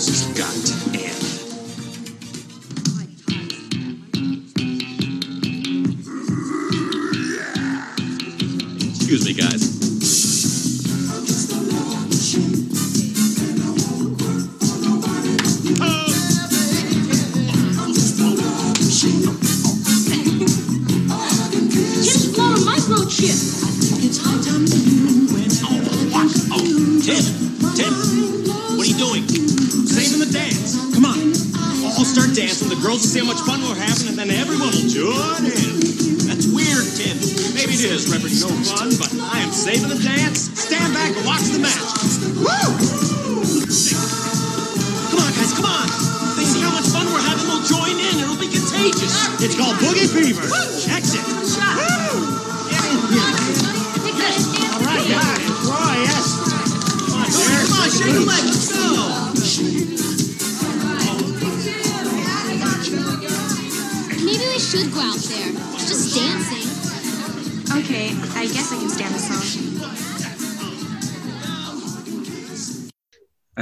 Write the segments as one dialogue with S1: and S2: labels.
S1: This has got. Excuse me, guys.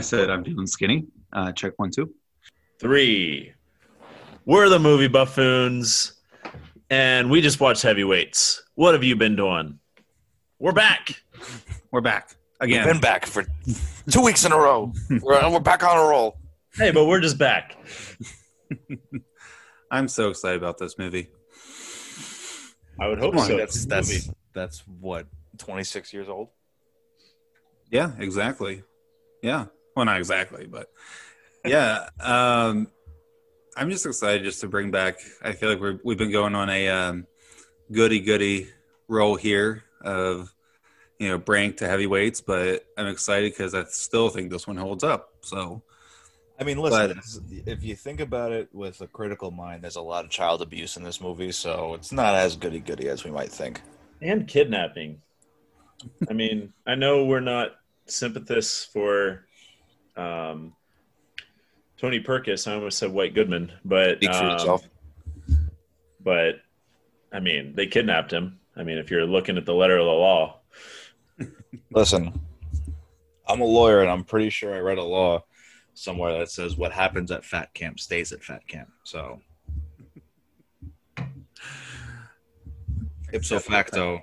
S2: Said I'm feeling skinny. Uh, check one, two,
S3: three. We're the movie buffoons, and we just watched Heavyweights. What have you been doing? We're back.
S2: We're back
S4: We've
S2: again.
S4: been back for two weeks in a row. We're, we're back on a roll.
S3: Hey, but we're just back.
S2: I'm so excited about this movie.
S3: I would hope
S2: Come on,
S3: so.
S4: That's
S3: Movie.
S4: that's that's what twenty six years old.
S2: Yeah, exactly. Yeah. Well, not exactly, but yeah. Um, I'm just excited just to bring back. I feel like we're, we've been going on a um, goody goody roll here of you know rank to heavyweights, but I'm excited because I still think this one holds up. So
S4: I mean, listen,
S2: But-
S4: if you think about it with a critical mind, there's a lot of child abuse in this movie, so it's not as goody goody as we might think.
S3: and kidnapping. I mean, I know we're not sympathists for um, Tony Perkis. I almost said White Goodman, but um. But I mean, they kidnapped him. I mean, if you're looking at the letter of the law,
S4: Listen, I'm a lawyer, and I'm pretty sure I read a law somewhere that says what happens at fat camp stays at fat camp. So, ipso facto,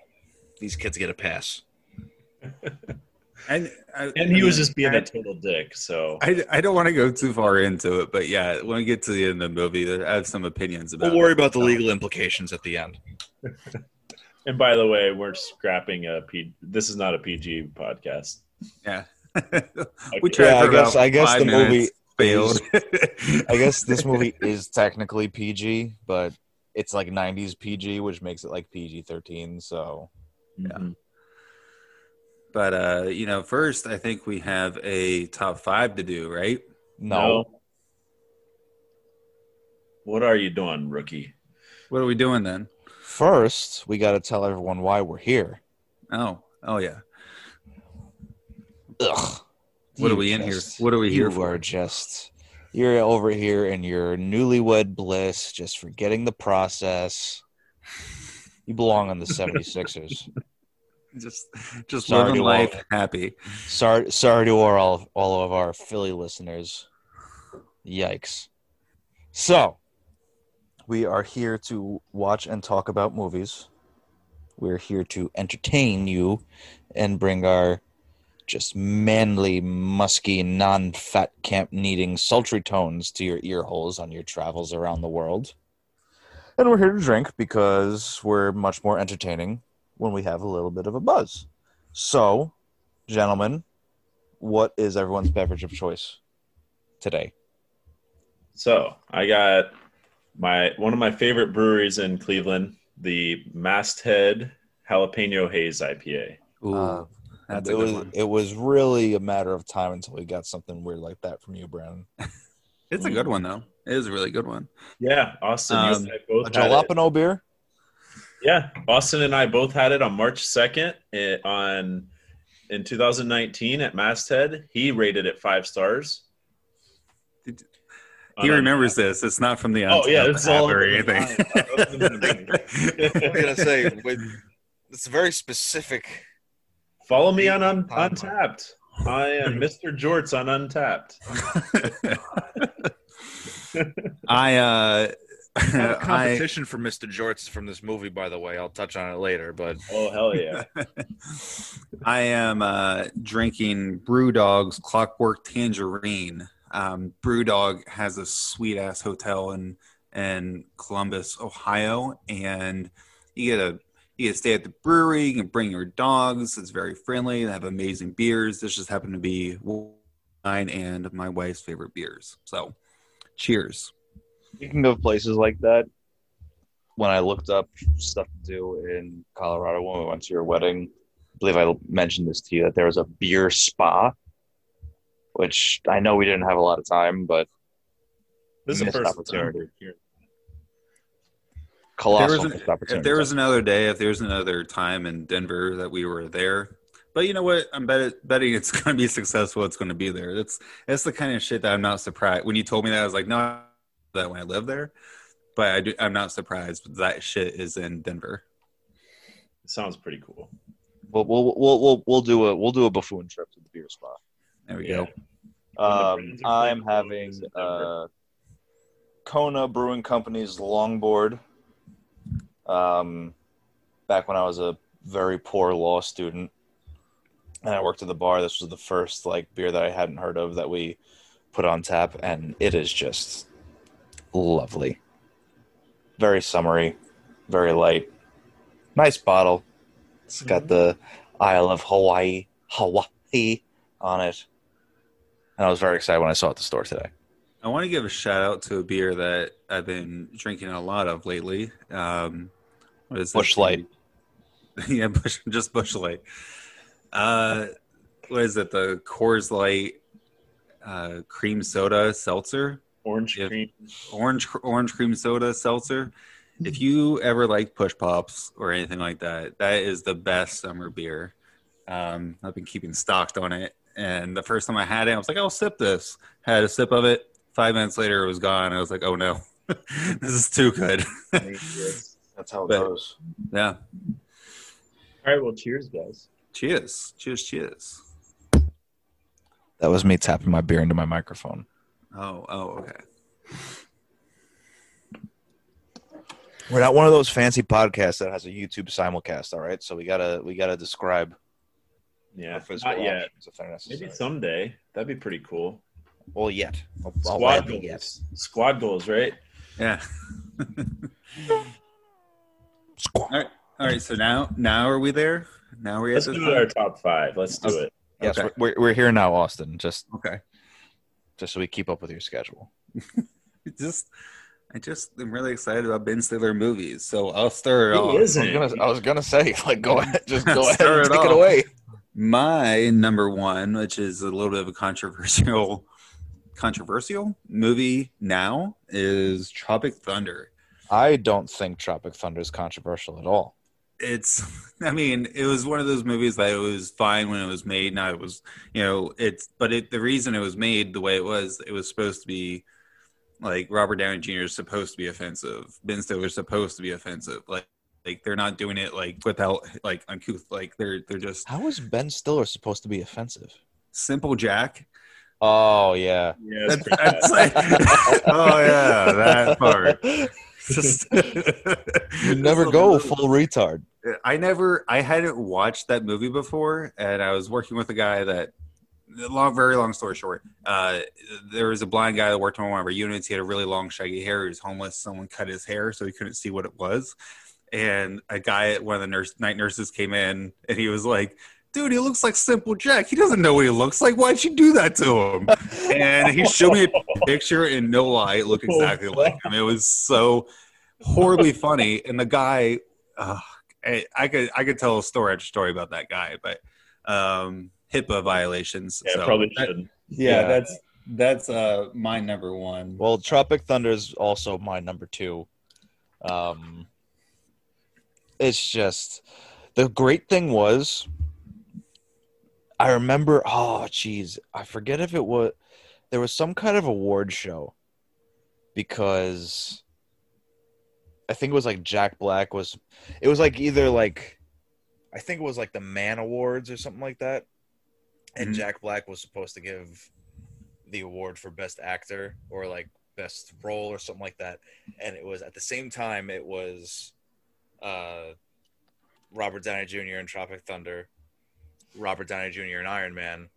S4: these kids get a pass.
S2: and I,
S3: and he was just being
S2: I,
S3: a total dick. So
S2: I, I don't want to go too far into it, but yeah, when we get to the end of the movie, I have some opinions about. It.
S4: We'll worry
S2: it.
S4: about the legal implications at the end.
S3: And by the way, we're scrapping a P. This is not a PG podcast.
S2: Yeah.
S3: Okay.
S2: we tried
S4: Yeah, I guess- I guess the movie
S2: minutes, failed.
S4: I guess this movie is technically PG, but it's like 90s PG, which makes it like PG 13. So,
S3: Mhm.
S2: But uh, you know, first I think we have a top five to do, right?
S4: no.
S3: What are you doing, rookie?
S2: What are we doing then?
S4: First, we got to tell everyone why we're here.
S2: Oh, oh yeah.
S4: Ugh.
S2: What are
S4: You
S2: we in here?
S4: just-
S2: What are we here
S4: you
S2: for?
S4: are just you're over here in your newlywed bliss, just forgetting the process. You belong on the 76ers.
S2: Just, just
S4: Sorry
S2: living life
S4: all-
S2: happy.
S4: sorry, sorry to our, all all of our Philly listeners. Yikes! So, we are here to watch and talk about movies. We're here to entertain you and bring our just manly, musky, non-fat camp needing sultry tones to your ear holes on your travels around the world. And we're here to drink because we're much more entertaining when we have a little bit of a buzz. So, gentlemen, what is everyone's beverage of choice today?
S3: So I got my one of my favorite breweries in Cleveland, the Masthead Jalapeno Haze IPA.
S2: Ooh,
S4: Uh,
S2: that's a
S4: it
S2: good
S4: was
S2: one.
S4: it was really a matter of time until we got something weird like that from you, Brandon.
S2: It's a good one though. It is a really good one.
S3: Yeah, Austin, you
S2: Um,
S3: and both
S4: A jalapeno beer?
S3: Yeah, Austin and I both had it on March second on in 2019 at Masthead. He rated it five stars.
S2: Did- He
S3: a-
S2: remembers this. It's not from the
S3: Oh, yeah,
S2: Untappd
S3: it's all
S2: app or
S3: over the
S2: anything.
S4: I was gonna say it's very specific.
S3: Follow me on, on
S4: Timeline.
S3: Untappd. I am Mr. Jorts on Untappd.
S2: I uh
S4: have a
S2: I
S4: competition for Mr. Jorts from this movie, by the way. I'll touch on it later, but
S3: Oh hell yeah!
S2: I am uh, drinking Brewdog's Clockwork Tangerine. Um, Brewdog has a sweet ass hotel in in Columbus, Ohio, and you get a you get to stay at the brewery. You can bring your dogs. It's very friendly. They have amazing beers. This just happened to be mine and my wife's favorite beers. So, cheers.
S4: Speaking of places like that, when I looked up stuff to do in Colorado when we went to your wedding, I believe I mentioned this to you that there was a beer spa, which I know we didn't have a lot of time, but
S3: This is the first
S4: opportunity.
S3: time here.
S4: colossal
S2: There was an-
S4: missed opportunity.
S2: If there was another day, if there's another time in Denver that we were there, but you know what? I'm bet- betting it's going to be successful. It's going to be there. That's that's the kind of shit that I'm not surprised. When you told me that, I was like, no, that when I live there, but I do, I'm not surprised. That shit is in Denver.
S3: It sounds pretty cool.
S4: we'll, we'll, we'll, we'll, we'll do a we'll do a buffoon trip to the beer spa.
S2: There we
S3: Yeah.
S2: go.
S3: When the
S4: Um, I'm having
S3: Columbus in Denver.
S4: uh, Kona Brewing Company's longboard. Um, back when I was a very poor law student, and I worked at the bar. This was the first like beer that I hadn't heard of that we put on tap, and it is just lovely. Very summery, very light, nice bottle. It's got the Isle of Hawaii, Hawaii on it. And I was very excited when I saw it at the store today.
S2: I want to give a shout out to a beer that I've been drinking a lot of lately. Um, what is
S4: Busch
S2: it?
S4: Light.
S2: yeah, Busch, just Busch Light. Uh, what is it? The Coors Light uh, cream soda seltzer,
S3: Orange
S2: If-
S3: cream.
S2: orange orange cream soda seltzer. If you ever like push pops or anything like that, that is the best summer beer. Um, I've been keeping stocked on it, and the first time I had it, I was like, "I'll sip this." Had a sip of it. Five minutes later, it was gone. I was like, "Oh no, this is too good."
S4: That's how it
S2: But-
S4: goes.
S2: yeah.
S3: All right, well, cheers, guys.
S2: Cheers. Cheers. Cheers.
S4: That was me tapping my beer into my microphone.
S2: Oh. Oh. Okay.
S4: We're not one of those fancy podcasts that has a YouTube simulcast, all right? So we gotta we gotta describe
S3: Yeah,
S4: our physical
S3: not yet.
S4: if they're necessary.
S3: Maybe someday. That'd be pretty cool.
S4: Well, yet. I'll, I'll
S3: Squad goals.
S4: yet.
S3: Squad goals, right?
S2: Yeah.
S4: Squad.
S2: All right. All right. So now, now are we there? Now we're
S3: Let's
S2: at
S3: do
S2: this
S3: our top five. Let's do
S2: Okay.
S3: it.
S4: Yes,
S2: Okay.
S4: we're, we're here now, Austin. Just
S2: Okay.
S4: Just so we keep up with your schedule.
S2: Just, I just am really excited about Ben Stiller movies. So I'll start it
S3: Who
S2: off.
S4: I was
S3: isn't?
S4: gonna, I was gonna say, like, go ahead, just go ahead and
S2: it
S4: take it away.
S2: My number one, which is a little bit of a controversial, controversial movie now, is Tropic Thunder.
S4: I don't think Tropic Thunder is controversial at all.
S2: It's i mean it was one of those movies that it was fine when it was made. Now it was you know it's but it the reason it was made the way it was it was supposed to be like robert downey jr is supposed to be offensive. Ben stiller's supposed to be offensive. Like like they're not doing it like without like uncouth like they're they're just
S4: How is Ben Stiller supposed to be offensive?
S2: simple jack.
S4: Oh yeah.
S3: Yeah,
S2: That's-
S3: pretty
S2: that's like- oh yeah that part Just-
S4: You never go full retard.
S2: I never, I hadn't watched that movie before, and I was working with a guy that, long, very long story short, uh, there was a blind guy that worked on one of our units. He had a really long, shaggy hair. He was homeless. Someone cut his hair so he couldn't see what it was. And a guy at one of the nurse, night nurses came in, and he was like, "Dude, he looks like Simple Jack. He doesn't know what he looks like. Why'd you do that to him?" And he showed me a picture, and no lie, it looked exactly like him. It was so horribly funny. And the guy, uh, I, I could I could tell a story after story about that guy, but um, HIPAA violations.
S3: Yeah,
S2: so
S3: probably
S2: that-
S3: should.
S2: yeah,
S4: Yeah.
S2: that's that's uh my number one.
S4: Well, Tropic Thunder is also my number two. Um, it's just the great thing was, I remember. Oh, geez, I forget if it was there was some kind of award show because I think it was like Jack Black was. It was like either like I think it was like the Man Awards or something like that, and
S2: Mhm.
S4: Jack Black was supposed to give the award for best actor or like best role or something like that, and it was at the same time it was uh, Robert Downey Jr. in Tropic Thunder, Robert Downey Jr. in Iron Man,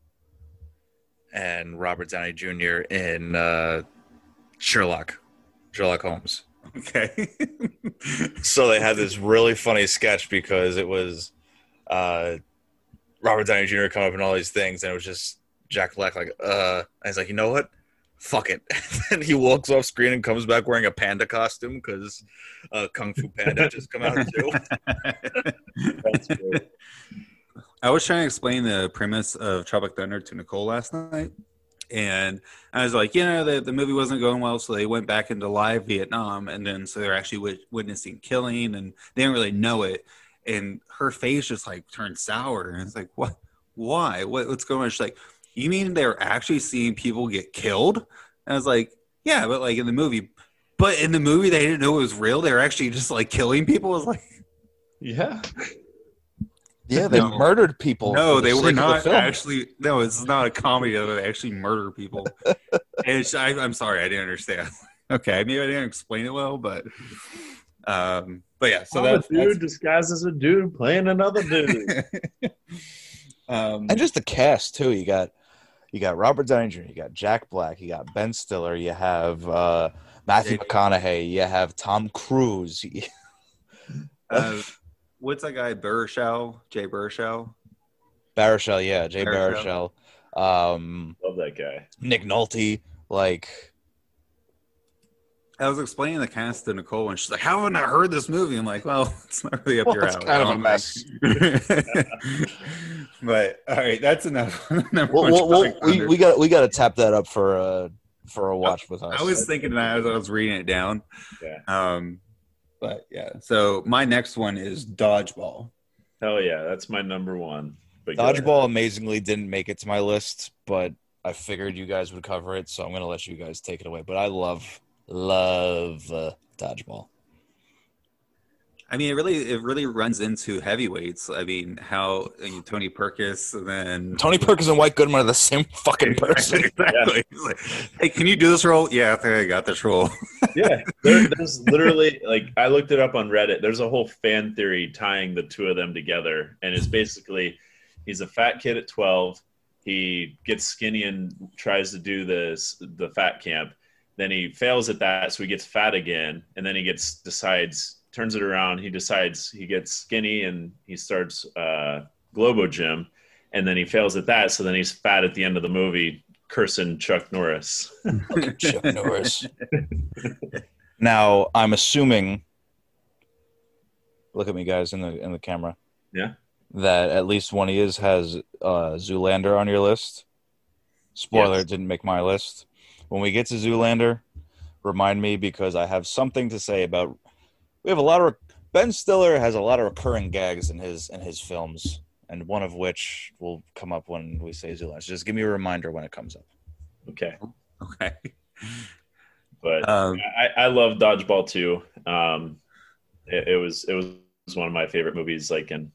S4: and Robert Downey Jr. in uh, Sherlock, Sherlock Holmes.
S2: Okay.
S4: So they had this really funny sketch because it was uh, Robert Downey Jr. come up in all these things, and it was just Jack Black like, uh, and he's like, you know what? Fuck it. and he walks off screen and comes back wearing a panda costume because uh, Kung Fu Panda just come out too.
S3: That's.
S2: I was trying to explain the premise of Tropic Thunder to Nicole last night. And I was like, you know, the, the movie wasn't going well, so they went back into live Vietnam. And then so they're actually wit- witnessing killing and they didn't really know it. And her face just like turned sour. And it's like, what? Why? What, what's going on? She's like, you mean they're actually seeing people get killed? And I was like, yeah, but like in the movie. But in the movie, they didn't know it was real. They were actually just like killing people. I was like,
S3: Yeah.
S4: Yeah, they
S2: No.
S4: murdered people.
S2: No,
S4: for the
S2: they were
S4: sake of the
S2: not actually. No, it's not a comedy. Though they actually murder people. And it's, I, I'm sorry, I didn't understand. Okay, maybe I didn't explain it well, but um, but yeah. So
S3: So
S2: that's,
S3: a dude disguised as a dude playing another dude.
S2: um,
S4: and just the cast too. You got you got Robert Downey Jr., you got Jack Black, you got Ben Stiller, you have uh, Matthew McConaughey, you have Tom Cruise.
S2: uh, what's that guy? Baruchel, Jay Baruchel.
S4: Baruchel, yeah, Jay
S2: Baruchel.
S4: Baruchel, um,
S3: Love that guy.
S4: Nick Nolte, like
S2: I was explaining the cast to Nicole, and she's like, "How haven't I heard this movie?" I'm like, "Well, it's not really up
S4: Well,
S2: your
S4: it's
S2: alley."
S4: kind of a
S2: I'm
S4: mess.
S2: but all right, that's enough. Number
S4: we'll,
S2: one
S4: we'll, we'll,
S2: Tropic
S4: we
S2: Thunder.
S4: we got we got to tap that up for uh for a watch with us.
S2: I was thinking that as I was reading it down.
S3: Yeah.
S2: Um, but yeah. So my next one is dodgeball.
S3: Hell yeah, that's my number one. But.
S4: Dodgeball amazingly didn't make it to my list, but I figured you guys would cover it, so I'm gonna let you guys take it away. But I love love uh, dodgeball.
S2: I mean, it really it really runs into heavyweights. I mean, how I mean, Tony Perkis and then
S4: Tony Perkins and White Goodman are the same fucking person.
S2: Exactly. He's like, hey, can you do this role? Yeah, I think I got this role.
S3: yeah, there, there's literally like I looked it up on Reddit. There's a whole fan theory tying the two of them together, and it's basically he's a fat kid at 12. He gets skinny and tries to do this the fat camp. Then he fails at that, so he gets fat again, and then he gets decides turns it around. He decides he gets skinny and he starts uh, Globo Gym, and then he fails at that, so then he's fat at the end of the movie, cursing Chuck Norris.
S4: Chuck Norris. now I'm assuming. Look at me, guys, in the in the camera.
S3: Yeah.
S4: That at least one of you has uh, Zoolander on your list. Spoiler:
S3: Yes.
S4: didn't make my list. When we get to Zoolander, remind me because I have something to say about. We have a lot of Ben Stiller has a lot of recurring gags in his in his films, and one of which will come up when we say Zoolander. So just give me a reminder when it comes up.
S3: Okay.
S2: okay.
S3: but
S2: Um,
S3: I, I love Dodgeball too. Um, it, it was it was one of my favorite movies, like in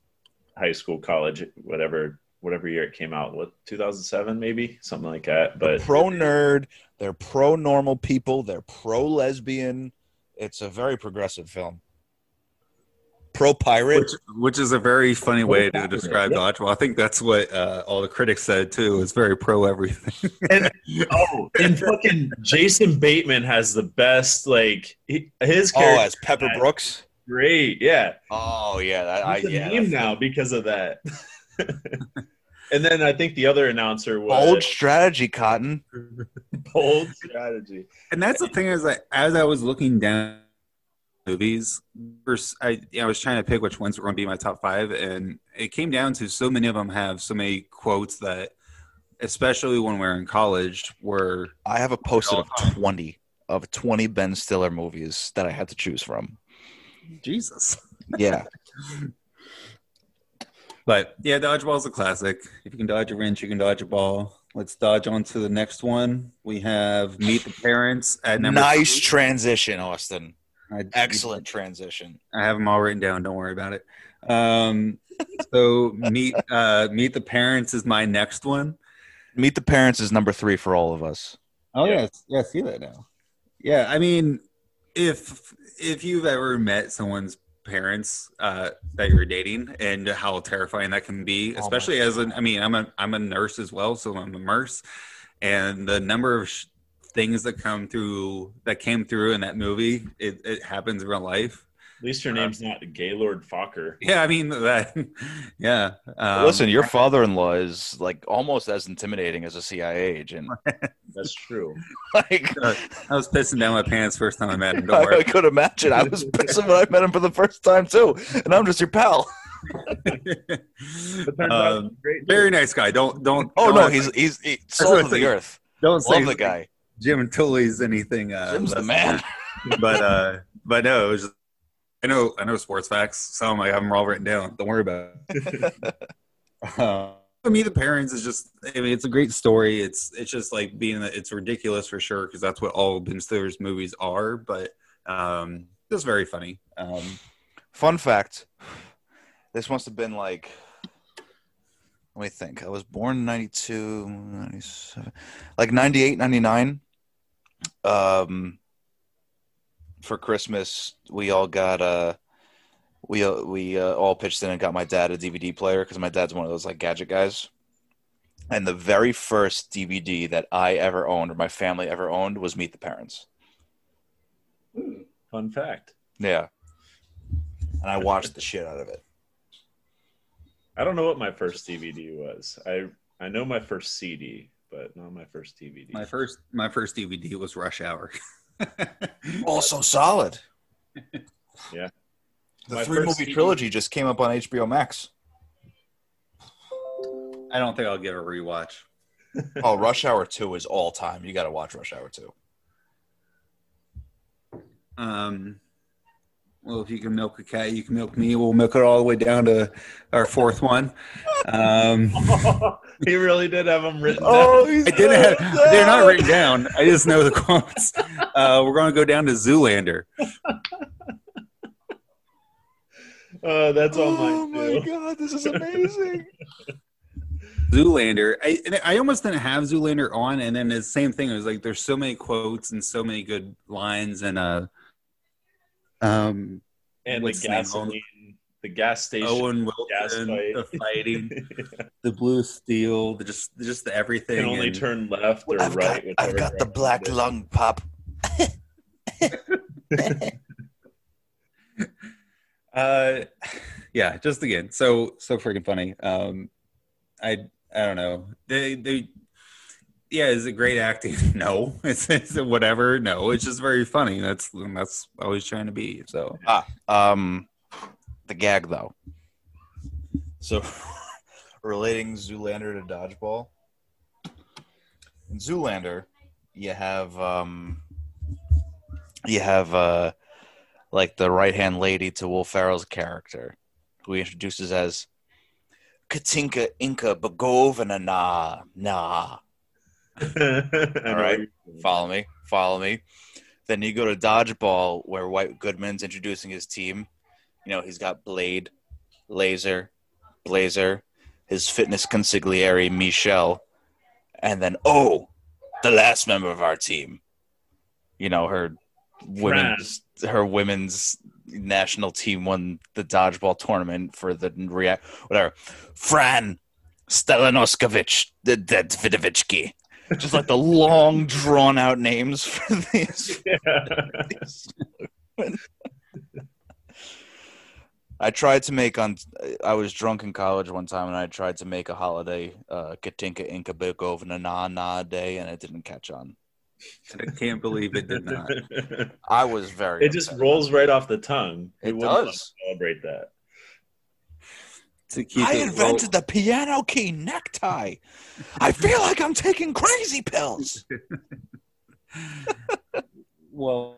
S3: high school, college, whatever whatever year it came out. What 2007 maybe something like that. But
S4: pro nerd, they're pro normal people, they're pro lesbian. It's a very progressive film. Pro pirate.
S2: which, which is a very funny way to
S3: Yeah.
S2: describe dodgeball. I think that's what uh, all the critics said too. It's very pro everything.
S3: and oh, and fucking Jason Bateman has the best like he, his
S4: Oh,
S3: character.
S4: as Pepper
S3: I-
S4: Brooks.
S3: great, yeah.
S4: Oh yeah, that, I,
S3: He's a
S4: yeah.
S3: meme now because of that. and then I think the other announcer was
S4: Bold strategy, Cotton.
S3: bold strategy.
S2: and that's the thing is that as I was looking down movies, first I I was trying to pick which ones were going to be my top five, and it came down to so many of them have so many quotes that, especially when we are in college, were
S4: I have a post-it of twenty of twenty Ben Stiller movies that I had to choose from.
S2: Jesus.
S4: Yeah,
S2: But yeah, dodgeball is a classic. If you can dodge a wrench, you can dodge a ball. Let's dodge on to the next one. We have Meet the Parents at number
S4: nice
S2: three.
S4: transition, Austin.
S2: I-
S4: Excellent transition.
S2: I have them all written down. Don't worry about it. Um, so meet uh meet the parents is my next one.
S4: Meet the Parents is number three for all of us.
S2: Oh
S3: Yeah.
S2: yes, yeah, I see that now. Yeah, I mean, if if you've ever met someone's parents uh, that you're dating and how terrifying that can be,
S4: my
S2: especially as an, I mean, I'm a I'm a nurse as well, so I'm a nurse, and the number of sh- things that come through that came through in that movie, it, it happens in real life.
S3: At least your name's not Gaylord Fokker.
S2: Yeah, I mean that. Yeah. Um,
S4: Listen, your father-in-law is like almost as intimidating as a CIA agent.
S3: That's true.
S4: Like,
S2: uh, I was pissing down my pants first time I met him.
S4: I, I could imagine. I was pissed when I met him for the first time too, and I'm just your pal.
S3: But turns out
S2: Um,
S3: he's a great
S2: very nice guy. Don't don't.
S4: Oh
S2: don't
S4: no, he's
S2: like-
S4: he's, he's
S2: what
S4: salt of the
S2: saying.
S4: earth.
S2: don't say
S4: Love the guy.
S2: Jim Tully's anything. Uh,
S4: Jim's the
S2: less-
S4: man.
S2: but uh, but no, it was just, I know I know sports facts. Some I have them all written down. Don't worry about it. uh, for me, the parents is just. I mean, it's a great story. It's it's just like being. It's ridiculous for sure because that's what all Ben Stiller's movies are. But um, just very funny. Um,
S4: Fun fact: This must have been like. Let me think. I was born in 92, 97, like 98, 99. Um, for Christmas, we all got uh we uh, we uh, all pitched in and got my dad a DVD player because my dad's one of those like gadget guys. And the very first DVD that I ever owned or my family ever owned was Meet the Parents.
S3: Fun fact.
S4: Yeah. And I watched the shit out of it.
S3: I don't know what my first DVD was. I I know my first CD, but not my first DVD.
S2: my first my first DVD was Rush Hour.
S4: Also solid.
S3: Yeah.
S4: The
S3: My
S4: three
S3: first
S4: movie
S3: CD
S4: trilogy just came up on HBO Max.
S2: I don't think I'll give a rewatch.
S4: Oh, Rush Hour 2 is all time. You got to watch Rush Hour 2.
S2: Um, well, if you can milk a cat, you can milk me. We'll milk it all the way down to our fourth one. Um,
S3: he really did have them written
S4: Oh,
S3: down.
S4: he's
S2: I didn't have, they're not written down. I just know the quotes. Uh, we're going to go down to Zoolander.
S3: Uh, that's all
S4: Oh
S3: mine
S4: my
S3: too.
S4: god, this is amazing.
S2: Zoolander. I, I almost didn't have Zoolander on, and then the same thing. It was like there's so many quotes and so many good lines, and uh, um,
S3: And the
S2: What's his
S3: gasoline, the gas station.
S2: Owen
S3: gas
S2: Wilson,
S3: fight.
S2: the fighting, the blue steel, the just just the everything.
S3: can only
S2: and-
S3: turn left or
S4: I've
S3: right.
S4: got, I've got the black
S3: it is.
S4: lung pop.
S2: Uh, yeah, just again, so so freaking funny. Um, I I don't know. They they yeah, is it great acting? No, it's, it's whatever. No, it's just very funny. That's that's always trying to be. So ah,
S4: Um, the gag though. So, relating Zoolander to Dodgeball. In Zoolander, you have um, you have uh, like the right hand lady to Will Ferrell's character, who he introduces as Katinka Inka Bagovana na na. All right. Follow me. Follow me. Then you go to Dodgeball, where White Goodman's introducing his team. You know, he's got Blade, Laser, Blazer, his fitness consigliere, Michelle, and then, oh, the last member of our team. You know, her women's her women's national team won the dodgeball tournament for the react whatever. Fran Stelanoskovic, the Davidovicki. Just like the long drawn out names for these. these women. I tried to make on. I was drunk in college one time, and I tried to make a holiday, uh, Katinka Inka Bikov Na Na Na Day, and it didn't catch on.
S2: I can't believe it did not.
S4: I was very.
S3: it just rolls right off the tongue.
S4: It
S3: Who
S4: does.
S3: celebrate that.
S2: To keep
S4: I
S2: it
S4: invented the piano key necktie. I feel like I'm taking crazy pills.
S2: well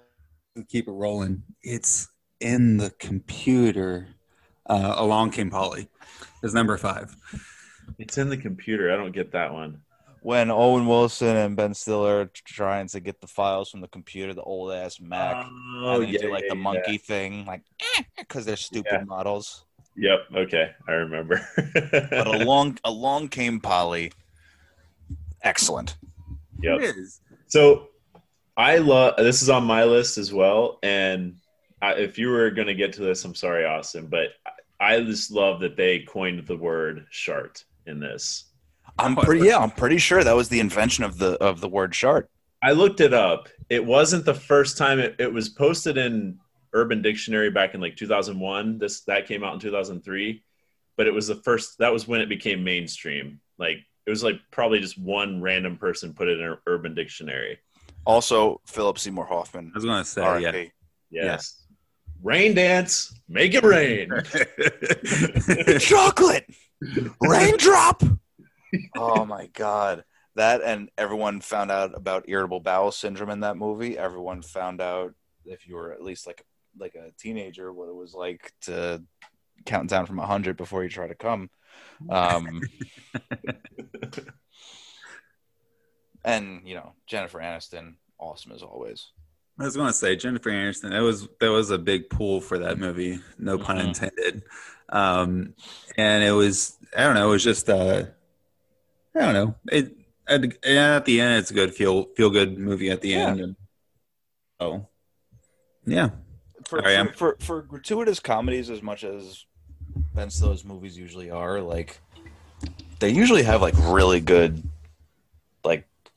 S2: to keep it rolling. It's in the computer. Uh, along came Polly. Is number five.
S3: It's in the computer. I don't get that one.
S4: When Owen Wilson and Ben Stiller are trying to get the files from the computer, the old ass Mac,
S3: Oh,
S4: and they do like the monkey thing, like because they're stupid
S3: Yeah.
S4: models.
S3: Yep. Okay, I remember.
S4: But along along came Polly. Excellent.
S3: yep.
S2: It is.
S3: So I love this is on my list as well. And I, if you were going to get to this, I'm sorry, Austin, but I just love that they coined the word "shart" in this.
S4: I'm pretty yeah, I'm pretty sure that was the invention of the of the word shart.
S3: I looked it up. It wasn't the first time it, it was posted in Urban Dictionary back in like 2001. This that came out in 2003, but it was the first. That was when it became mainstream. Like it was like probably just one random person put it in Urban Dictionary.
S4: Also, Philip Seymour Hoffman.
S2: I was gonna say,
S4: RIP.
S2: yeah.
S3: Yes. Rain dance, make it rain.
S4: Chocolate raindrop. oh my god. That and everyone found out about irritable bowel syndrome in that movie. Everyone found out if you were at least like like a teenager what it was like to count down from 100 before you try to come. Um, and you know, Jennifer Aniston, awesome as always.
S2: I was gonna say Jennifer Aniston. That was that was a big pull for that movie. No pun
S4: Mhm.
S2: intended. Um, and it was I don't know. It was just uh, I don't know. It at, at the end, it's a good feel feel good movie at the
S4: Yeah.
S2: end. And, oh, yeah.
S4: for,
S2: Sorry,
S4: for, for for gratuitous comedies as much as Ben Stiller's movies usually are, like they usually have like really good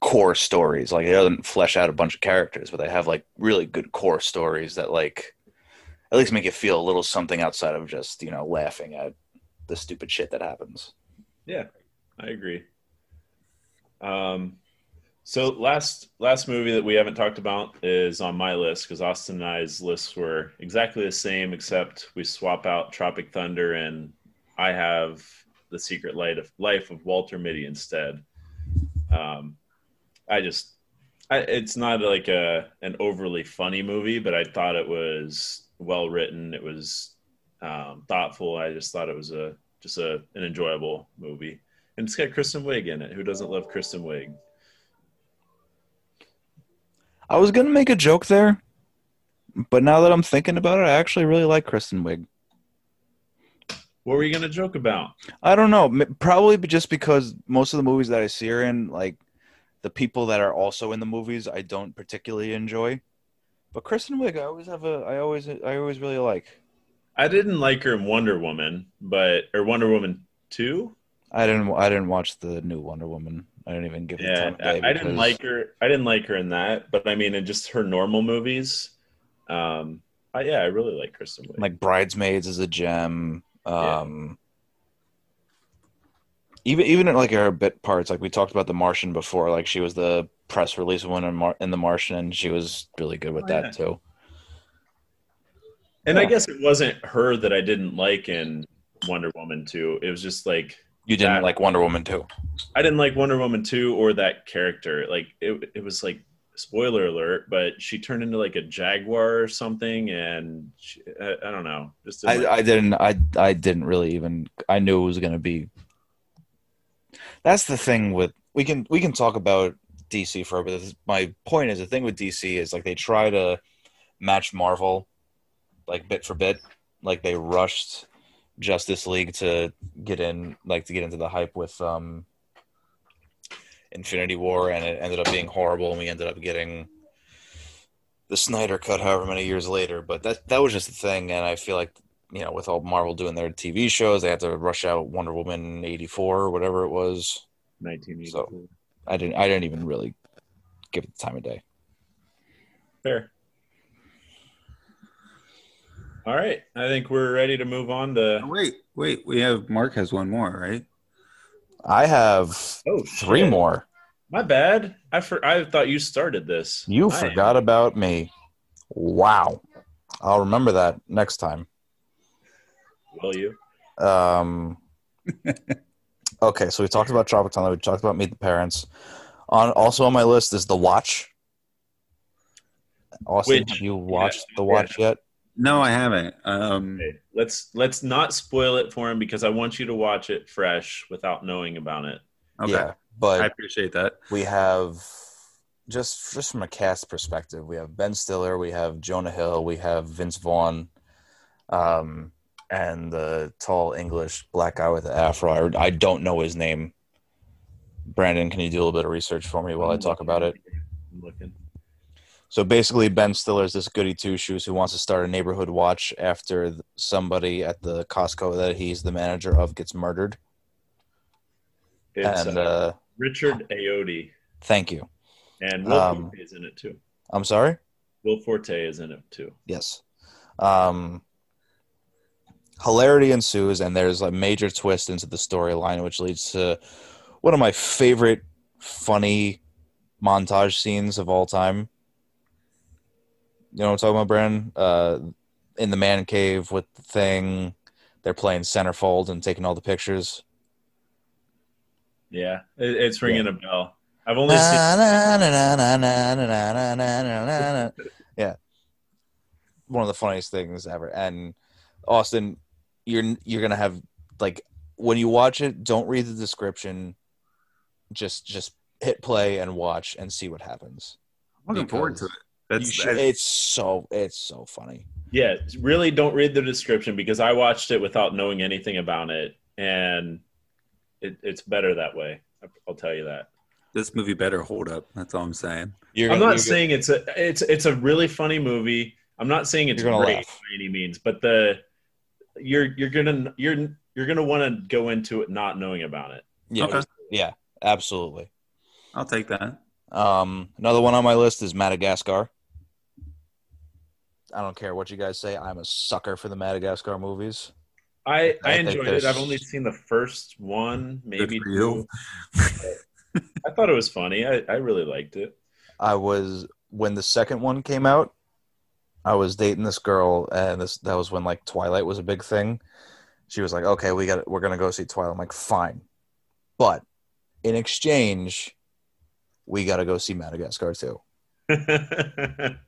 S4: core stories. Like it doesn't flesh out a bunch of characters, but they have like really good core stories that like at least make you feel a little something outside of just, you know, laughing at the stupid shit that happens.
S3: Yeah, I agree. Um, so last last movie that we haven't talked about is on my list because Austin and I's lists were exactly the same except we swap out Tropic Thunder and I have the Secret Light of Life of Walter Mitty instead. Um, I just, I, it's not like a an overly funny movie, but I thought it was well written. It was um, thoughtful. I just thought it was a just a an enjoyable movie, and it's got Kristen Wiig in it. Who doesn't love Kristen Wiig?
S4: I was gonna make a joke there, but now that I'm thinking about it, I actually really like Kristen Wiig.
S3: What were you gonna joke about?
S4: I don't know. Probably just because most of the movies that I see her in, like the people that are also in the movies, I don't particularly enjoy. But Kristen Wiig, I always have a, I always, I always really like.
S3: I didn't like her in Wonder Woman, but or Wonder Woman two.
S4: I didn't, I didn't watch the new Wonder Woman. I didn't even give it
S3: Yeah, I, I didn't like her. I didn't like her in that, but I mean, in just her normal movies, um, I, yeah, I really like Kristen Wiig.
S4: like Bridesmaids is a gem.
S3: Yeah.
S4: Um, even even in like her bit parts, like we talked about the Martian before. Like she was the press release one in, Mar- in the Martian, and she was really good with
S3: Oh,
S4: that
S3: yeah.
S4: too.
S3: and I guess it wasn't her that I didn't like in Wonder Woman two. It was just like
S4: You didn't
S3: That-
S4: like Wonder Woman too.
S3: I didn't like Wonder Woman 2 or that character. Like it, it was like spoiler alert, but she turned into like a jaguar or something, and she, I, I don't know. Just
S4: I,
S3: like-
S4: I didn't I I didn't really even I knew it was gonna be that's the thing with we can we can talk about DC for a bit. My point is the thing with DC is like they try to match Marvel like bit for bit. Like they rushed Justice League to get in like to get into the hype with um Infinity War and it ended up being horrible and we ended up getting the Snyder cut however many years later. But that that was just the thing and I feel like you know, with all Marvel doing their TV shows, they had to rush out Wonder Woman eighty four or whatever it was.
S3: 1984.
S4: I didn't I didn't even really give it the time of day.
S3: Fair. All right, I think we're ready to move on to.
S2: Oh, wait, wait. We have Mark has one more, right?
S4: I have
S3: Oh,
S4: three
S3: shit.
S4: more.
S3: My bad. I for, I thought you started this.
S4: You
S3: I am-
S4: forgot about me. Wow. I'll remember that next time.
S3: Will you?
S4: Um, okay, so we talked about Tropic Thunder. We talked about Meet the Parents. On also on my list is The Watch. Austin,
S3: Which-
S4: have you watched
S3: yeah,
S4: The Watch yet?
S2: No, I haven't. Um,
S3: Okay, let's let's not spoil it for him because I want you to watch it fresh without knowing about it.
S2: okay,
S4: Yeah, but
S2: I appreciate that.
S4: we have just just from a cast perspective, we have Ben Stiller, we have Jonah Hill, we have Vince Vaughn. Um, and the tall English black guy with the afro. I, I don't know his name. Brandon, can you do a little bit of research for me while I talk about it?
S3: I'm looking.
S4: So basically, Ben Stiller is this goody two shoes who wants to start a neighborhood watch after somebody at the Costco that he's the manager of gets murdered.
S3: It's
S4: and
S3: uh,
S4: uh,
S3: Richard Ayoade,
S4: thank you.
S3: and Will
S4: Um,
S3: Forte is in it too.
S4: I'm sorry.
S3: Will Forte is in it too.
S4: Yes. Um, hilarity ensues, and there's a major twist into the storyline, which leads to one of my favorite funny montage scenes of all time. You know what I'm talking about, Brandon? Uh, in the man cave with the thing, they're playing centerfold and taking all the pictures.
S3: Yeah, it's ringing yeah. a bell. I've only seen.
S4: yeah, one of the funniest things ever. And Austin, you're you're gonna have like when you watch it, don't read the description. Just just hit play and watch and see what happens.
S2: I'm looking forward to it. That's,
S4: should-
S2: that's
S4: it's so it's so funny.
S3: Yeah, really don't read the description because I watched it without knowing anything about it, and it, it's better that way. I'll tell you that.
S2: this movie better hold up. That's all I'm saying.
S4: You're
S3: I'm
S4: gonna-
S3: not
S4: you're
S3: saying it's a it's it's a really funny movie. I'm not saying it's great
S4: laugh.
S3: by any means, but the you're you're gonna you're you're gonna want to go into it not knowing about it.
S4: yeah,
S2: Okay.
S4: yeah, absolutely.
S2: I'll take that.
S4: Um, another one on my list is Madagascar. I don't care what you guys say. I'm a sucker for the Madagascar movies.
S3: I I,
S4: I
S3: enjoyed it. I've only seen the first one, maybe
S2: for you.
S3: two. I thought it was funny. I, I really liked it.
S4: I was when the second one came out. I was dating this girl, and this that was when like Twilight was a big thing. She was like, "Okay, we got we're gonna go see Twilight." I'm like, "Fine," but in exchange, we got to go see Madagascar too.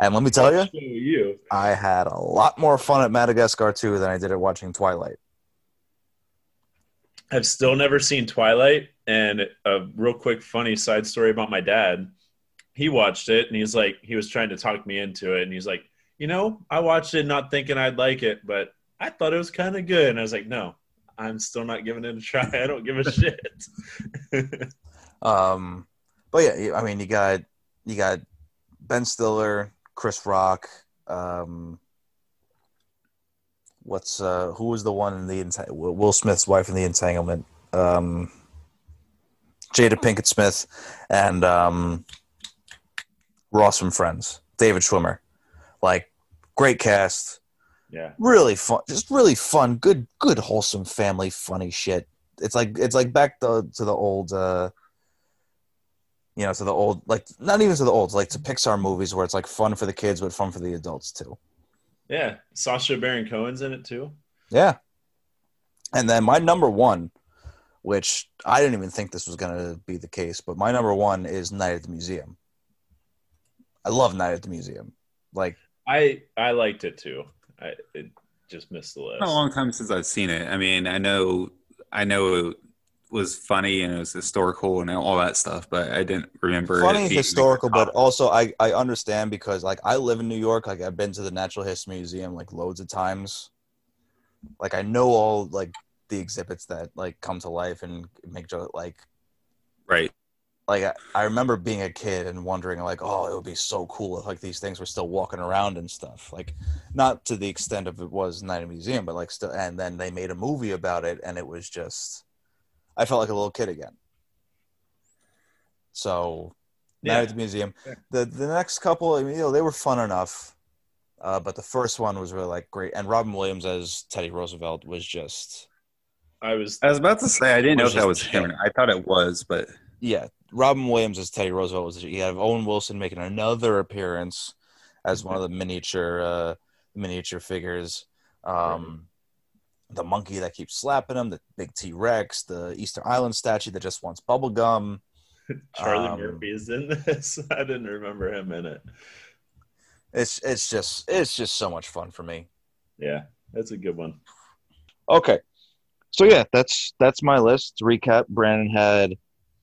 S4: And let me tell you,
S3: you.
S4: I had a lot more fun at Madagascar 2 than I did at watching Twilight.
S3: I've still never seen Twilight. And a real quick funny side story about my dad. He watched it and he's like, he was trying to talk me into it. And he's like, you know, I watched it not thinking I'd like it, but I thought it was kind of good. And I was like, no, I'm still not giving it a try. I don't give a shit.
S4: Um, but yeah, I mean, you got you got Ben Stiller, Chris Rock. Um, what's uh, who was the one in the Entang- Will Smith's wife in the entanglement? Um, Jada Pinkett Smith and um, Ross from Friends, David Schwimmer. Like, great cast.
S3: yeah.
S4: really fun just really fun good good wholesome family funny shit it's like it's like back to, to the old uh you know to the old like not even to the old like to pixar movies where it's like fun for the kids but fun for the adults too
S3: Yeah. Sacha Baron Cohen's in it too.
S4: yeah and then my number one which i didn't even think this was going to be the case but my number one is night at the museum i love night at the museum like
S3: I I liked it too. I it just missed the list.
S2: It's been a long time since I've seen it. I mean, I know, I know it was funny and it was historical and all that stuff, but I didn't remember.
S4: funny
S2: it
S4: historical but also I, I understand because like i live in new york like i've been to the natural history museum like loads of times like i know all like the exhibits that like come to life and make joke like
S2: right.
S4: Like I, I remember being a kid and wondering like oh it would be so cool if like these things were still walking around and stuff like not to the extent of it was night at the museum but like still and then they made a movie about it and it was just i felt like a little kid again so night
S3: Yeah.
S4: at the museum
S3: Yeah.
S4: the the next couple I mean, you know they were fun enough uh, but the first one was really like great and robin williams as teddy roosevelt was just
S3: I was
S2: I was about to say I didn't know if that was
S4: just
S2: him. I thought it was, but
S4: yeah, Robin Williams as Teddy Roosevelt was. You have Owen Wilson making another appearance as one of the miniature uh, miniature figures. Um, the monkey that keeps slapping him, the big T Rex, the Easter Island statue that just wants bubble gum.
S3: Charlie
S4: um,
S3: Murphy is in this. I didn't remember him in it.
S4: It's it's just it's just so much fun for me.
S3: Yeah, that's a good one.
S4: Okay. So yeah, that's that's my list. To recap, Brandon had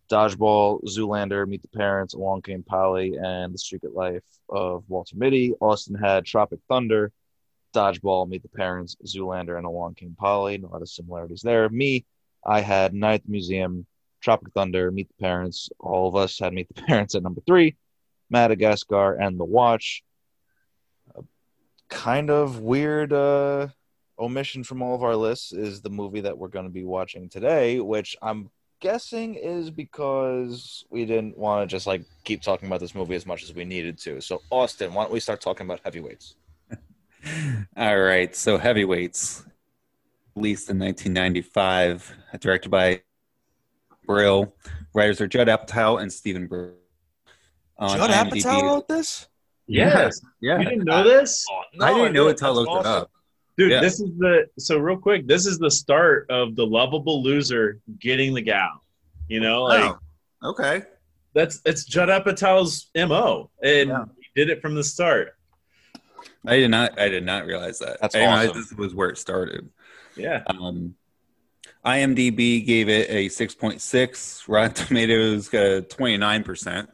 S4: Dodgeball, Zoolander, Meet the Parents, Along Came Polly, and The Secret Life of Walter Mitty. Austin had Tropic Thunder, Dodgeball, Meet the Parents, Zoolander, and Along Came Polly. And A lot of similarities there. Me, I had Night Museum, Tropic Thunder, Meet the Parents. All of us had Meet the Parents at number three, Madagascar, and The Watch. A kind of weird uh, omission from all of our lists is the movie that we're going to be watching today, which I'm guessing is because we didn't want to just like keep talking about this movie as much as we needed to. So, Austin, why don't we start talking about heavyweights?
S2: All right, so heavyweights, released in 1995, directed by Brill. Writers are Judd Apatow and Steven Brill. On
S4: Judd
S2: IMDb-
S4: Apatow wrote this?
S3: Yes.
S2: yeah.
S3: You didn't know this?
S2: I didn't know
S3: did.
S2: until I looked
S3: awesome.
S2: it up.
S3: Dude,
S2: Yeah.
S3: this is the so real quick. This is the start of the lovable loser getting the gal. You know, like
S2: oh, okay.
S3: that's it's Judd Apatow's mo, and
S2: Yeah.
S3: he did it from the start.
S2: I did not. I did not realize that.
S4: That's
S2: I didn't realize
S4: awesome.
S2: this was where it started.
S3: Yeah,
S2: Um, IMDb gave it a 6.6. Rotten Tomatoes got a 29 percent,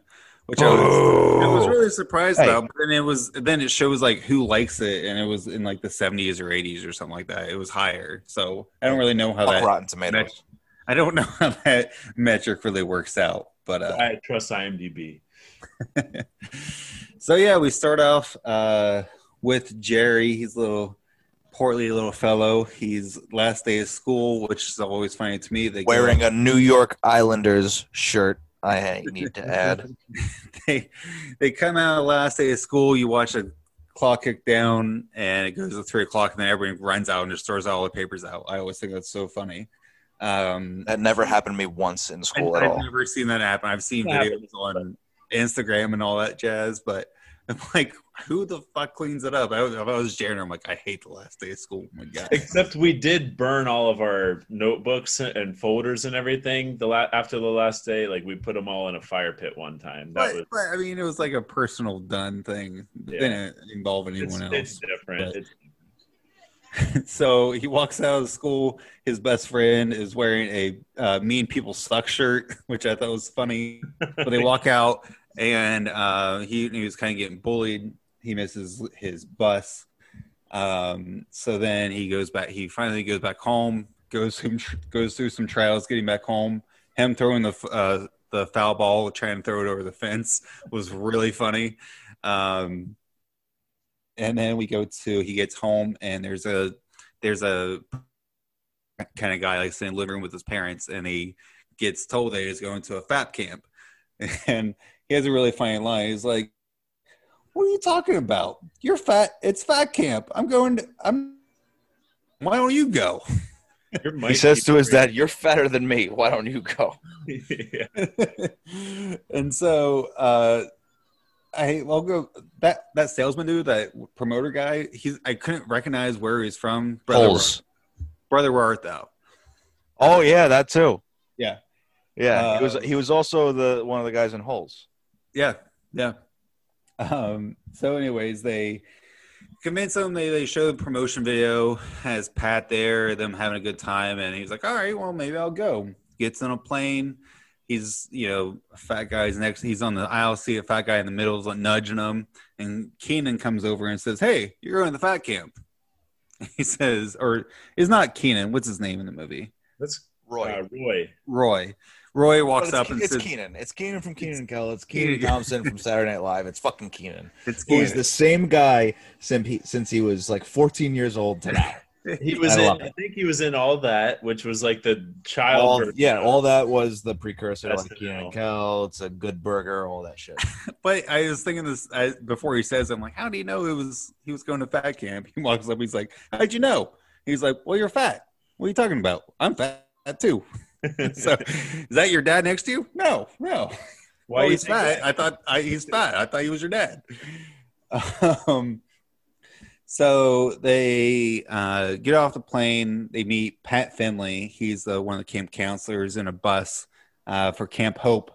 S2: which I was, I was really surprised
S4: Hey.
S2: about. But then it was then it shows like who likes it, and it was in like the 70s or 80s or something like that. It was higher, so I don't really know how
S4: Fuck
S2: that.
S4: Rotten Tomatoes.
S2: I don't know how that metric really works out, but uh,
S3: I trust IMDb.
S2: so yeah, we start off uh, with Jerry. He's a little portly little fellow. He's last day of school, which is always funny to me. They go-
S4: Wearing a New York Islanders shirt, I need to add.
S2: they they come out last day of school. You watch a clock kick down, and it goes to three o'clock, and then everyone runs out and just throws all the papers out. I always think that's so funny. Um,
S4: That never happened to me once in
S2: I,
S4: school at
S2: I've
S4: all.
S2: never seen that happen. I've seen
S3: It
S2: videos
S3: happens,
S2: on Instagram and all that jazz, but I'm like, who the fuck cleans it up? I, was- if I was Jared, I'm like, I hate the last day of school. Oh my god.
S3: Except we did burn all of our notebooks and folders and everything. The la- after the last day, like we put them all in a fire pit one time. That
S2: But,
S3: was
S2: but, I mean, it was like a personal done thing. It
S3: Yeah.
S2: didn't involve
S3: it's,
S2: anyone else.
S3: it's different.
S2: but-
S3: It's,
S2: so he walks out of school. His best friend is wearing a uh, "Mean People Suck" shirt, which I thought was funny. But they walk out, and uh, he, he was kind of getting bullied. He misses his bus. Um, so then he goes back. He finally goes back home. Goes through goes through some trials getting back home. Him throwing the uh, the foul ball, trying to throw it over the fence, was really funny. Um, and then we go to he gets home and there's a there's a kind of guy like sitting in the living room with his parents and he gets told that he's going to a fat camp and he has a really funny line he's like what are you talking about you're fat it's fat camp i'm going to i'm why don't you go
S4: He says to his dad, "You're fatter than me. Why don't you go?"
S2: And so uh I I'll go that that salesman dude, that promoter guy. He's I couldn't recognize where he's from. Brother,
S4: Holes.
S2: brother, where art thou?
S4: Oh yeah, that too.
S2: Yeah,
S4: Yeah, he was
S2: Uh,
S4: he was also the one of the guys in Holes.
S2: yeah, yeah. Um. So, anyways, they convince him. They they show the promotion video. Has Pat there, them having a good time, and he's like, "All right, well, maybe I'll go." Gets on a plane. He's you know a fat guy's next. He's on the aisle see A fat guy in the middle is like nudging him, and Kenan comes over and says, "Hey, you're going to the fat camp." He says, or is not Kenan. What's his name in the movie?
S3: That's
S4: Roy.
S3: uh, Roy.
S2: Roy. Roy walks
S4: But
S2: up
S4: it's,
S2: and
S4: it's
S2: says,
S4: Kenan. It's Kenan from Kenan and Kel. It's
S2: Kenan.
S4: Kenan Thompson from Saturday Night Live. It's fucking Kenan.
S2: "It's
S4: Who is
S2: Kenan."
S4: the same guy since he, since he was like 14 years old to now.
S3: He was
S4: I
S3: in. I think he was in all that, which was like the child.
S4: All, yeah, all that was the precursor to
S3: That's
S4: like
S3: the Kenan
S4: and Kel. It's a good burger, all that shit.
S2: But I was thinking this I, before he says, I'm like, how do you know it was he was going to fat camp? He walks up, he's like, how'd you know? He's like, well, you're fat. What are you talking about? I'm fat too. so, is that your dad next to you? No, no.
S3: Why
S2: oh,
S3: you
S2: he's fat.
S3: that?
S2: I thought I, he's fat. I thought he was your dad. Um, so they uh, get off the plane. They meet Pat Finley. He's uh, one of the camp counselors in a bus uh, for Camp Hope.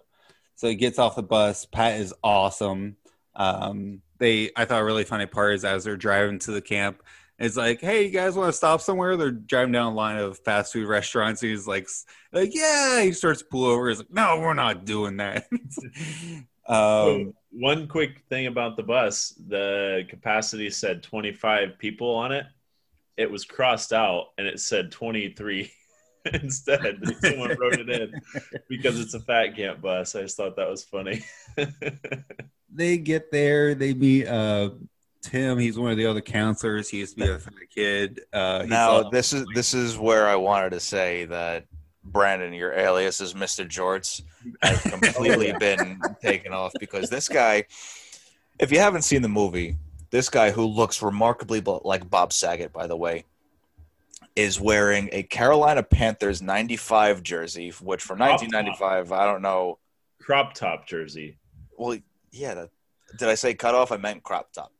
S2: So he gets off the bus. Pat is awesome. Um, they, I thought a really funny part is as they're driving to the camp, it's like, hey, you guys want to stop somewhere? They're driving down a line of fast food restaurants. He's like, like, yeah. He starts to pull over. He's like, no, we're not doing that. um,
S3: One quick thing about the bus: the capacity said 25 people on it. It was crossed out, and it said 23 instead. Someone wrote it in because it's a fat camp bus. I just thought that was funny.
S2: they get there. They meet uh, Tim. He's one of the other counselors. He used to be a fat kid. Uh,
S4: now
S2: all-
S4: this is this is where I wanted to say that Brandon, your alias is Mr. Jorts, has completely been taken off because this guy, if you haven't seen the movie, this guy who looks remarkably like Bob Saget, by the way, is wearing a Carolina Panthers '95 jersey, which from 1995, I don't know.
S3: Crop top jersey.
S4: Well, yeah, that, did I say cut off? I meant crop top.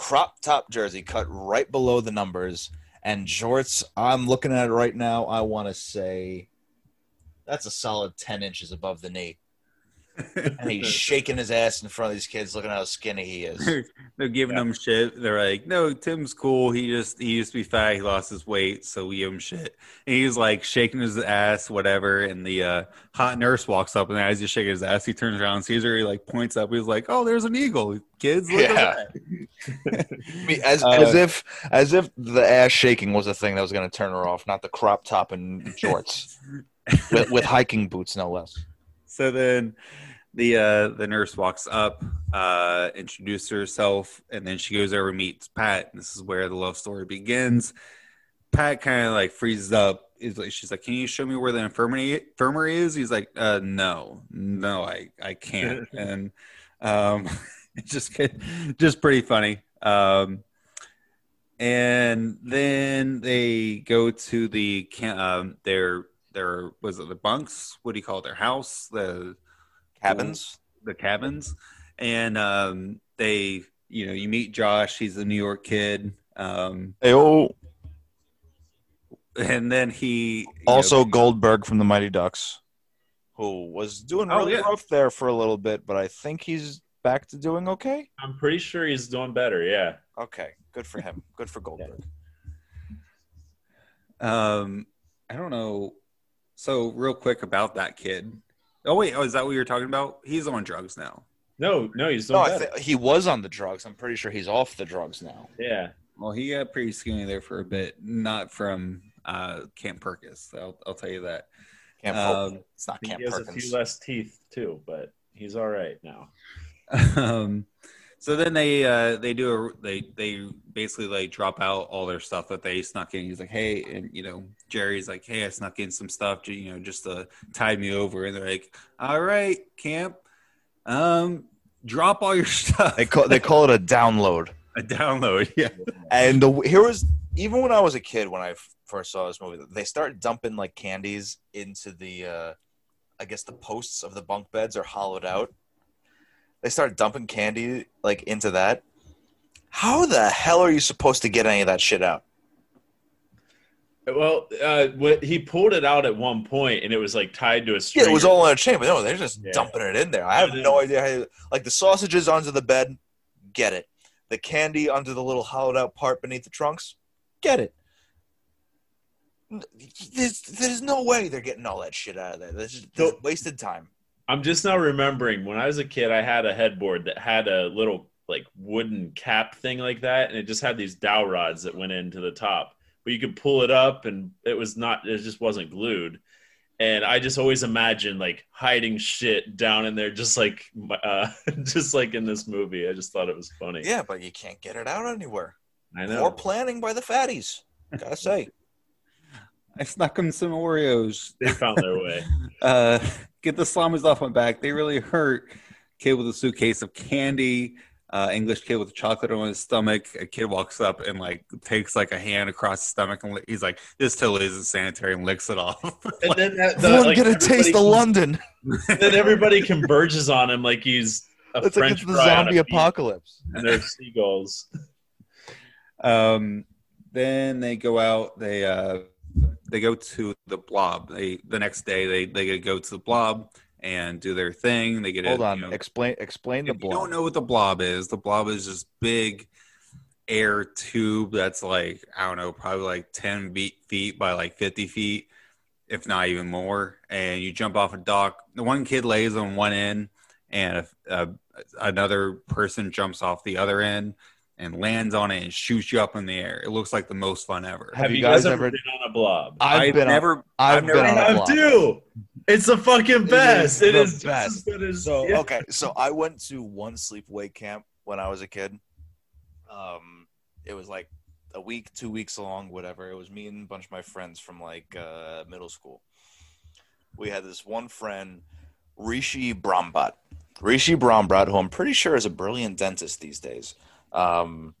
S4: Crop top jersey cut right below the numbers, and jorts. I'm looking at it right now. I want to say that's a solid ten inches above the knee, and he's shaking his ass in front of these kids, looking how skinny he is.
S2: They're giving
S3: Yeah.
S2: him shit. They're like, "No, Tim's cool. He just he used to be fat. He lost his weight, so we give him shit." And he's like shaking his ass, whatever. And the uh, hot nurse walks up, and as he's shaking his ass, he turns around, sees her, he like points up. He's like, "Oh, there's an eagle, kids! Look
S4: Yeah.
S2: at that."
S4: I mean, as,
S2: Uh,
S4: as if as if the ass shaking was a thing that was going to turn her off, not the crop top and shorts with, with hiking boots, no less.
S2: So then the uh, the nurse walks up, uh, introduces herself, and then she goes over and meets Pat. And this is where the love story begins. Pat kind of like freezes up. Is like she's like, "Can you show me where the infirmary infirmary is?" He's like, uh, "No, no, I I can't." and um, it's just just pretty funny. Um, and then they go to the um, their their was it the bunks? What do you call it? Their house, the
S4: Cabins.
S2: the cabins, and um, they you know you meet Josh. He's a New York kid. Um,
S4: Ayo.
S2: and then he
S4: Also,
S2: know,
S4: Goldberg from the Mighty Ducks, who was doing
S2: Oh,
S4: really
S2: yeah.
S4: rough there for a little bit, but I think he's back to doing okay.
S3: I'm pretty sure he's doing better. Yeah.
S4: Okay, good for him. Good for Goldberg.
S2: um, I don't know. So real quick about that kid. Oh wait, oh, is that what you're talking about? He's on drugs now.
S3: No, no, he's
S4: No,
S3: doing
S4: I
S3: better.
S4: th- he was on the drugs. I'm pretty sure he's off the drugs now.
S3: yeah.
S2: Well, he got pretty skinny there for a bit, not from uh, Camp Perkins. I'll, I'll tell you that.
S4: Camp
S2: Um,
S4: Perkins. It's not
S3: He
S4: Camp
S3: has a few less teeth too, but he's all right now.
S2: um, so then they uh, they do a they they basically like drop out all their stuff that they snuck in. He's like, hey, and you know Jerry's like, hey, I snuck in some stuff, you know, just to tide me over. And they're like, all right, camp, um, drop all your stuff.
S4: They call they call it a download.
S2: a download, yeah.
S4: And the, here was even when I was a kid when I first saw this movie, they start dumping like candies into the, uh, I guess the posts of the bunk beds are hollowed out. They start dumping candy like into that. How the hell are you supposed to get any of that shit out?
S3: Well, uh, what, he pulled it out at one point, and it was like tied to a string.
S4: Yeah, it was all on a chain, but no, they're just
S3: Yeah.
S4: dumping it in there. I have no idea how. You, like the sausages onto the bed, get it. The candy under the little hollowed out part beneath the trunks, get it. There's, there's no way they're getting all that shit out of there. This is
S3: So-
S4: wasted time.
S3: I'm just now remembering when I was a kid, I had a headboard that had a little like wooden cap thing like that, and it just had these dowel rods that went into the top. But you could pull it up, and it was not. It just wasn't glued. And I just always imagined like hiding shit down in there, just like uh, just like in this movie. I just thought it was funny.
S4: Yeah, but you can't get it out anywhere.
S3: I
S4: More
S3: know.
S4: planning by the fatties. Gotta say.
S2: I snuck him some Oreos.
S3: They found their way.
S2: Uh, get the slammers off my back. They really hurt. Kid with a suitcase of candy. Uh, English kid with chocolate on his stomach. A kid walks up and like takes like a hand across his stomach and li- he's like, "This totally isn't sanitary," and licks it off.
S3: And then that, the,
S4: Everyone
S3: like,
S4: get a taste of London.
S3: Then everybody converges on him like he's a
S4: It's like
S3: French
S4: it's the
S3: fry
S4: zombie apocalypse.
S3: and they're seagulls.
S2: Um, then they go out. They uh, they go to the blob. They the next day they they go to the blob and do their thing. They get
S4: Hold
S2: a,
S4: on.
S2: You know,
S4: Explain explain the
S2: if you
S4: blob.
S2: don't know what the blob is, the blob is just big air tube that's like I don't know, probably like ten feet feet by like fifty feet, if not even more. And you jump off a dock. The one kid lays on one end, and a, a, another person jumps off the other end and lands on it and shoots you up in the air. It looks like the most fun ever.
S3: Have,
S4: you
S3: you guys,
S4: guys
S3: ever
S4: ever-
S3: been on a blob?
S4: I've, been
S2: never.
S4: On, I've,
S2: I've
S4: been
S2: never-
S4: on
S3: I
S4: a
S3: have
S4: blob.
S3: too. It's the fucking best.
S4: It is,
S3: it
S4: the
S3: is
S4: best.
S3: as good
S4: So
S3: yeah.
S4: okay, so I went to one sleepaway camp when I was a kid. Um, it was like a week, two weeks long, whatever. It was me and a bunch of my friends from like uh, middle school. We had this one friend, Rishi Brahmbhat. Rishi Brahmbhat, who I'm pretty sure is a brilliant dentist these days. Um,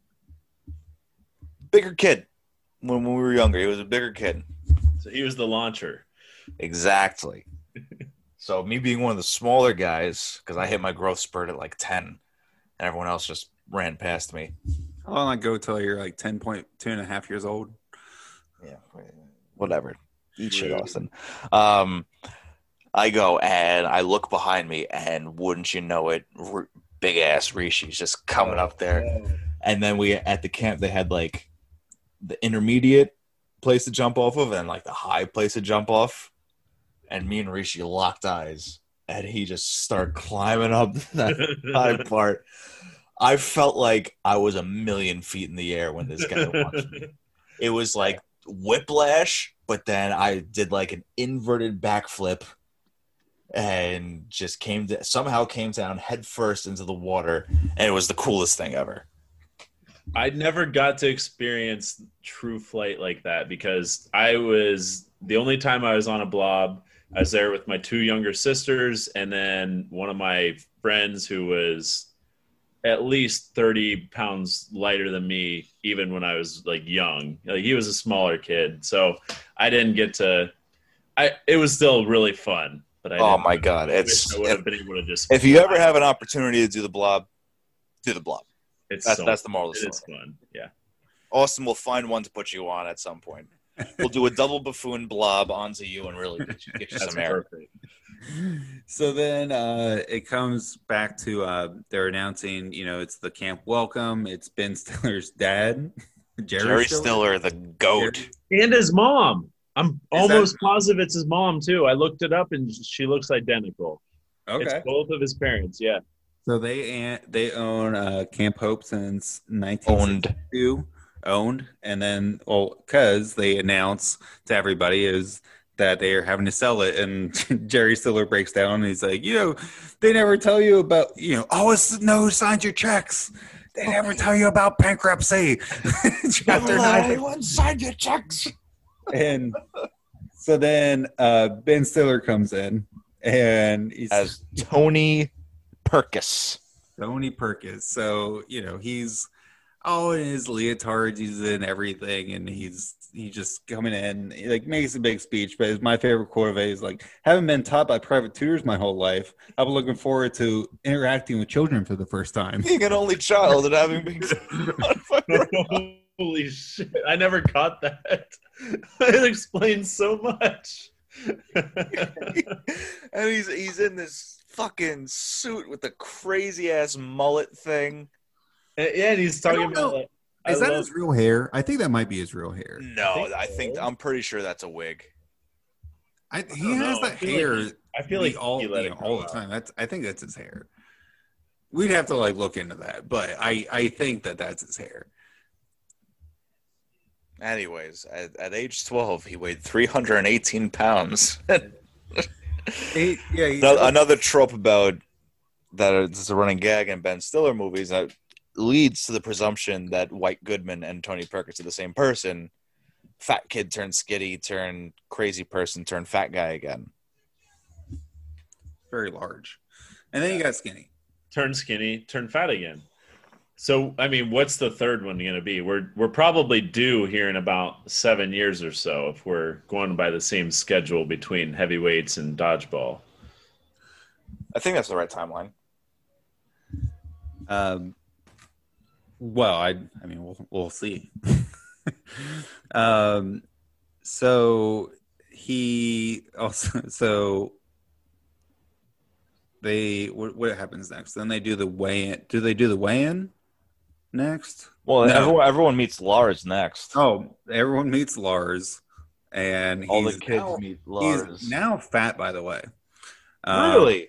S4: bigger kid when, when we were younger. He was a bigger kid.
S3: So he was the launcher.
S4: Exactly. so me being one of the smaller guys, because I hit my growth spurt at like ten, and everyone else just ran past me.
S2: How long I go till you're like 10.2 and a half years old?
S4: Yeah, whatever. Eat shit, Austin. Um, I go and I look behind me, and wouldn't you know it, r- big ass Rishi's just coming oh, up there. And then we at the camp they had like the intermediate place to jump off of and like the high place to jump off. And me and Rishi locked eyes and he just started climbing up that high part. I felt like I was a million feet in the air when this guy watched me. It was like whiplash, but then I did like an inverted backflip and just came to somehow came down headfirst into the water and it was the coolest thing ever.
S3: I never got to experience true flight like that because I was the only time I was on a blob. I was there with my two younger sisters and then one of my friends who was at least 30 pounds lighter than me, even when I was like young. Like he was a smaller kid. So I didn't get to, I, it was still really fun. But I
S4: Oh
S3: didn't-
S4: my God,
S3: I
S4: it's-
S3: I would have been able to just.
S4: If you ever have an opportunity to do the blob, do the blob.
S3: it's
S4: That's
S3: so,
S4: that's the moral of the
S3: it is fun. Yeah.
S4: Austin will find one to put you on at some point. We'll do a double buffoon blob onto you and really get you, get you some air.
S3: perfect.
S2: So then uh, it comes back to uh, they're announcing, you know, it's the camp welcome. It's Ben Stiller's dad, Jerry,
S4: Jerry
S2: Stiller.
S4: Stiller, the goat.
S3: and his mom. I'm
S2: Is
S3: almost positive it's his mom too. I looked it up and she looks identical.
S2: Okay.
S3: It's both of his parents. Yeah.
S2: So they an- they own uh, Camp Hope since
S4: Owned.
S2: 1962. Owned, and then well, because they announce to everybody is that they are having to sell it, and Jerry Stiller breaks down. And he's like, you know, they never tell you about, you know, always know who signs your checks. They never tell you about bankruptcy. Chapter nine.
S4: sign your checks.
S2: And so then uh, Ben Stiller comes in, and he's
S4: As Tony Perkis.
S2: Tony Perkins. So, you know, he's all in his leotards, he's in everything, and he's he just coming in, he, like makes a big speech. But it's my favorite quote of it is like, haven't been taught by private tutors my whole life. I'm looking forward to interacting with children for the first time.
S4: Being an only child and having been
S3: Holy shit. I never caught that. it explains so much.
S4: and he's he's in this fucking suit with the crazy ass mullet thing.
S3: Uh, yeah, and he's talking about
S2: know.
S3: like, I
S2: Is that
S3: love-
S2: his real hair? I think that might be his real hair.
S4: No,
S3: think
S4: I think
S3: so.
S4: I'm pretty sure that's a wig.
S2: I, he
S3: don't
S2: has
S3: know. I
S2: that
S3: feel like
S2: hair.
S3: he- I feel like
S2: all
S3: he let
S2: you know,
S3: grow
S2: all the
S3: out.
S2: time. That's I think that's his hair. We'd have to like look into that, but I I think that that's his hair.
S4: Anyways, at, at age 12, he weighed 318 pounds.
S2: He, yeah, he's,
S4: another, another trope about that it's a running gag in Ben Stiller movies that leads to the presumption that White Goodman and Tony Perkins are the same person. Fat kid turned skitty, turned crazy person, turned fat guy again.
S2: very large, and then you got skinny.
S3: Turned skinny, turned fat again. So, I mean, what's the third one going to be? We're we're probably due here in about seven years or so if we're going by the same schedule between heavyweights and dodgeball.
S4: I think that's the right timeline.
S2: Um, well, I I mean we'll we'll see. um, so he also so they what what happens next? Then they do the weigh in. Do they do the weigh in next?
S4: Well,
S2: No.
S4: everyone, everyone meets Lars next.
S2: Oh, everyone meets Lars, and
S4: All the kids
S2: now,
S4: meet Lars.
S2: He's now fat, by the way. Um,
S4: really?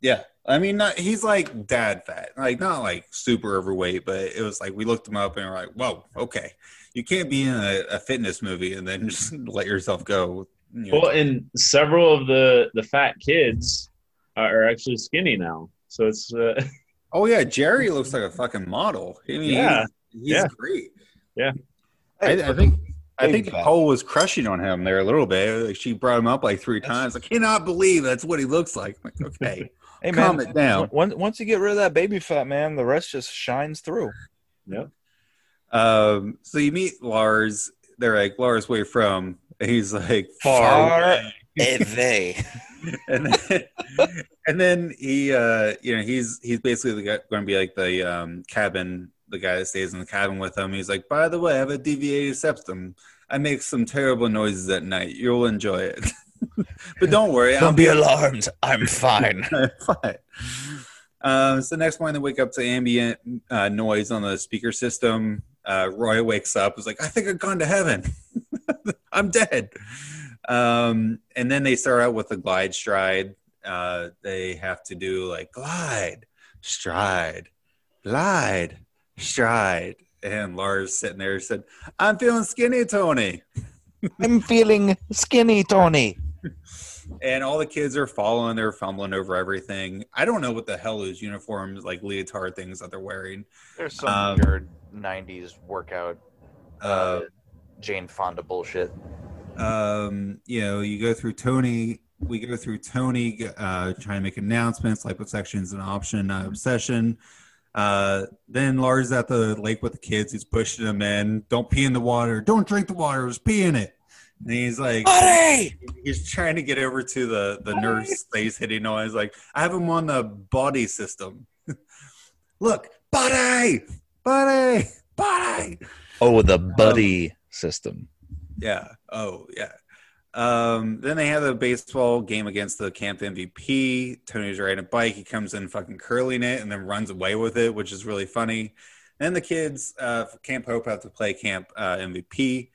S2: Yeah. I mean, not, he's like dad fat, like not like super overweight, but it was like we looked him up and we're like, whoa, okay, you can't be in a, a fitness movie and then just let yourself go. You know.
S3: Well, and several of the the fat kids are actually skinny now. So it's uh,
S2: oh yeah, Jerry looks like a fucking model. I mean,
S3: Yeah.
S2: he's, he's
S3: Yeah.
S2: great.
S3: Yeah.
S2: I, I think. I think
S4: fat.
S2: Nicole was crushing on him there a little bit. Like she brought him up like three times. I cannot believe that's what he looks like. I'm like, okay,
S4: Hey
S2: calm
S4: man,
S2: it down.
S4: once once you get rid of that baby fat man, the rest just shines through.
S2: Um, so you meet Lars. They're like, Lars, where you from? And he's like,
S4: Far
S2: away.
S4: they.
S2: and then, and then he, uh, you know, he's he's basically going to be like the um, cabin, the guy that stays in the cabin with him. He's like, by the way, I have a deviated septum. I make some terrible noises at night. You'll enjoy it, but don't worry. I'll
S4: Don't be alarmed. I'm fine.
S2: Fine. Um, so next morning they wake up to ambient uh, noise on the speaker system. Uh, Roy wakes up. Is like, I think I've gone to heaven. I'm dead. Um, and then they start out with a glide stride. Uh, they have to do like glide, stride, glide, stride. And Lars sitting there said, "I'm feeling skinny, Tony."
S4: I'm feeling skinny, Tony.
S2: and all the kids are following they're fumbling over everything i don't know what the hell those uniforms like leotard things that they're wearing
S4: There's some
S2: Um,
S4: weird '90s workout, uh,
S2: uh,
S4: Jane Fonda bullshit.
S2: Um you know you go through tony we go through tony uh trying to make announcements liposuction is an option uh, obsession uh then lars at the lake with the kids he's pushing them in don't pee in the water don't drink the water just pee in it and he's like
S4: Buddy!
S2: he's trying to get over to the the nurse that he's hitting on. He's like, I have him on the body system. Look, buddy, buddy, buddy.
S4: Oh, the buddy system.
S2: Yeah. Oh, yeah. Um, then they have a baseball game against the camp MVP. Tony's riding a bike. He comes in fucking curling it and then runs away with it, which is really funny. Then the kids, uh, Camp Hope have to play Camp uh, MVP.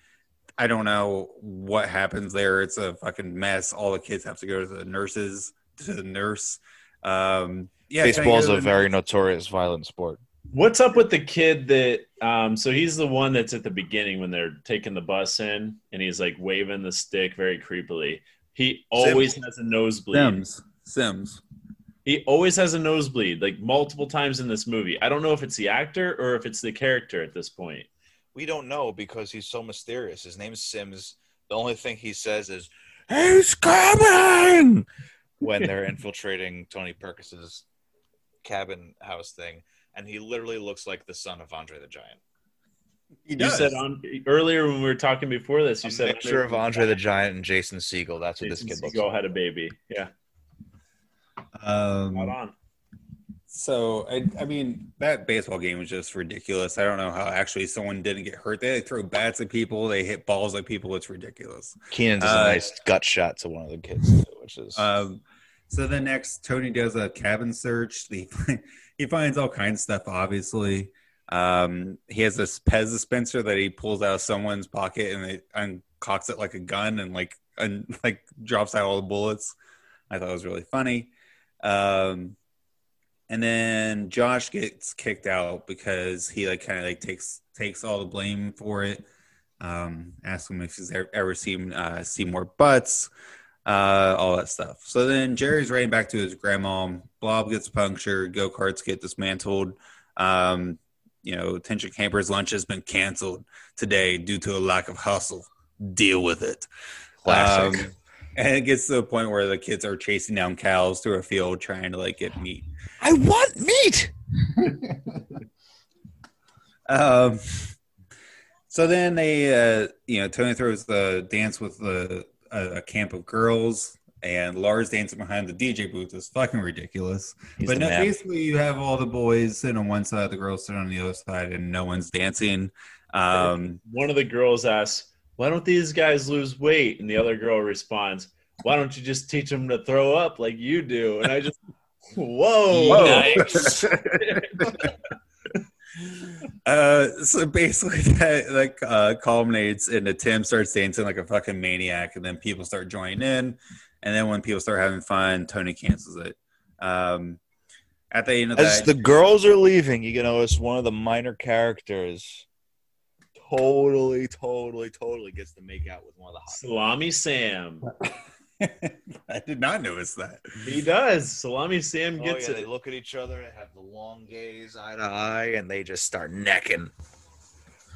S2: I don't know what happens there. It's a fucking mess. All the kids have to go to the nurses, to the nurse. Um, yeah,
S4: Baseball is a very notorious violent sport.
S3: What's up with the kid that? Um, so he's the one that's at the beginning when they're taking the bus in, and he's like waving the stick very creepily. He always has a nosebleed.
S2: Sims. Sims.
S3: He always has a nosebleed, like multiple times in this movie. I don't know if it's the actor or if it's the character at this point.
S4: We don't know because he's so mysterious. His name is Sims. The only thing he says is, He's coming! When they're infiltrating Tony Perkis's cabin house thing. And he literally looks like the son of Andre the Giant.
S2: He does.
S3: You said on earlier when we were talking before this, you
S4: a
S3: said
S4: mixture of Andre the Giant and Jason Segel. That's what this
S3: Jason
S4: kid looks
S3: Segel
S4: like.
S3: had a baby. Yeah,
S2: um,
S3: spot on.
S2: So I, I mean, that baseball game was just ridiculous. I don't know how actually someone didn't get hurt. They like, throw bats at people. They hit balls at people. It's ridiculous.
S4: Kenan does
S2: Uh,
S4: a nice gut shot to one of the kids, too, which is
S2: Um, so then next, Tony does a cabin search. He he finds all kinds of stuff. Obviously, um, he has this Pez dispenser that he pulls out of someone's pocket and it uncocks it like a gun and like and like drops out all the bullets. I thought it was really funny. Um, and then Josh gets kicked out because he like kind of like takes takes all the blame for it. Um, him if he's ever, seen uh, Seymour Butts, uh, all that stuff. So then Jerry's riding back to his grandma. Blob gets punctured. Go karts get dismantled. Um, you know, Tension Camper's lunch has been canceled today due to a lack of hustle. Deal with it.
S4: classic.
S2: Um, and it gets to the point where the kids are chasing down cows through a field trying to like get meat.
S4: I want meat!
S2: Um, so then they, uh, you know, Tony throws the dance with the a, a camp of girls, and Lars dancing behind the DJ booth is fucking ridiculous.
S4: He's
S2: but no, basically, you have all the boys sitting on one side, the girls sitting on the other side, and no one's dancing. Um,
S3: One of the girls asks, "Why don't these guys lose weight?" And the other girl responds, "Why don't you just teach them to throw up like you do?" And I just, whoa,
S2: Whoa.
S4: Nice.
S2: uh, so basically, that like uh, culminates into Tim starts dancing like a fucking maniac, and then people start joining in, and then when people start having fun, Tony cancels it. Um, at the end of
S4: As
S2: that,
S4: the girls are leaving, you can notice one of the minor characters totally, totally, totally gets to make out with one of the hot.
S3: Salami Sam.
S2: I did not notice that.
S3: He does. Salami Sam
S4: Oh,
S3: gets
S4: yeah, they
S3: it.
S4: look at each other, and have the long gaze eye to eye, and they just start necking.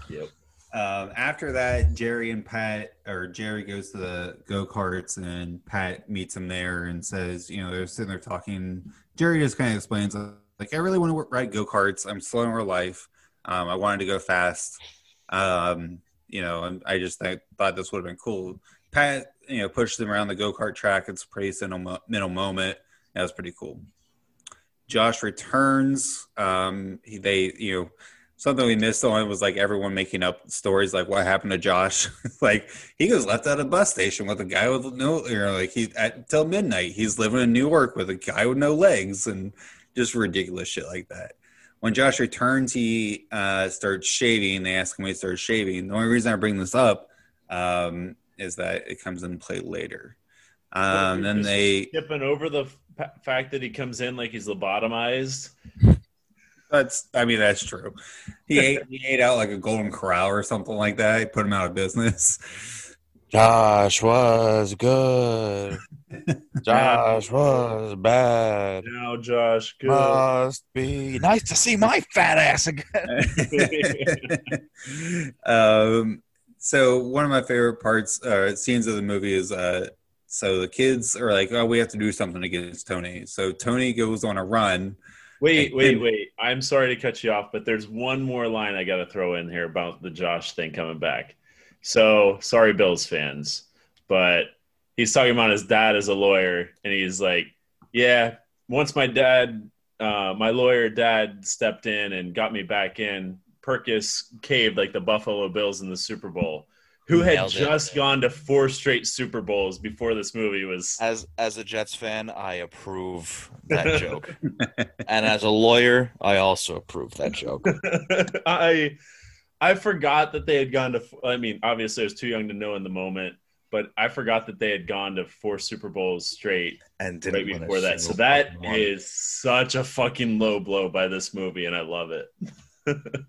S3: Yep.
S2: Um, after that, Jerry and Pat, or Jerry goes to the go karts, and Pat meets him there and says, you know, they're sitting there talking. Jerry just kind of explains, like, I really want to ride go karts. I'm slow in real life. Um, I wanted to go fast. Um, you know, and I just th- thought this would have been cool. Pat, you know, pushed them around the go kart track. It's a pretty sentimental moment. That was pretty cool. Josh returns. Um, he, they, you know, something we missed on was like everyone making up stories like what happened to Josh. like he was left at a bus station with a guy with no, you know, like he at till midnight. He's living in New York with a guy with no legs and just ridiculous shit like that. When Josh returns, he uh, starts shaving. They ask him why he started shaving. The only reason I bring this up um, is that it comes into play later. Um, then they
S3: skipping over the f- fact that he comes in like he's lobotomized.
S2: That's, I mean, that's true. He ate, he ate out like a golden corral or something like that. He put him out of business.
S4: Josh was good. Josh was bad.
S3: Now, Josh, good.
S4: Must be nice to see my fat ass again.
S2: um, so one of my favorite parts, uh, scenes of the movie is, uh, so the kids are like, oh, we have to do something against Tony. So Tony goes on a run.
S3: Wait, wait, wait. I'm sorry to cut you off, but there's one more line I got to throw in here about the Josh thing coming back. So, sorry, Bills fans, but he's talking about his dad as a lawyer, and he's like, Yeah, once my dad, uh, my lawyer dad stepped in and got me back in, Perkis caved like the Buffalo Bills in the Super Bowl, who had
S4: Nailed it.
S3: just gone to four straight Super Bowls before this movie was.
S4: As as a Jets fan, I approve that joke, and as a lawyer, I also approve that joke.
S3: I I forgot that they had gone to. I mean, obviously, I was too young to know in the moment, but I forgot that they had gone to four Super Bowls straight
S4: And didn't
S3: right
S4: win
S3: before that. So
S4: single
S3: that
S4: fucking one.
S3: is such a fucking low blow by this movie, and I love it.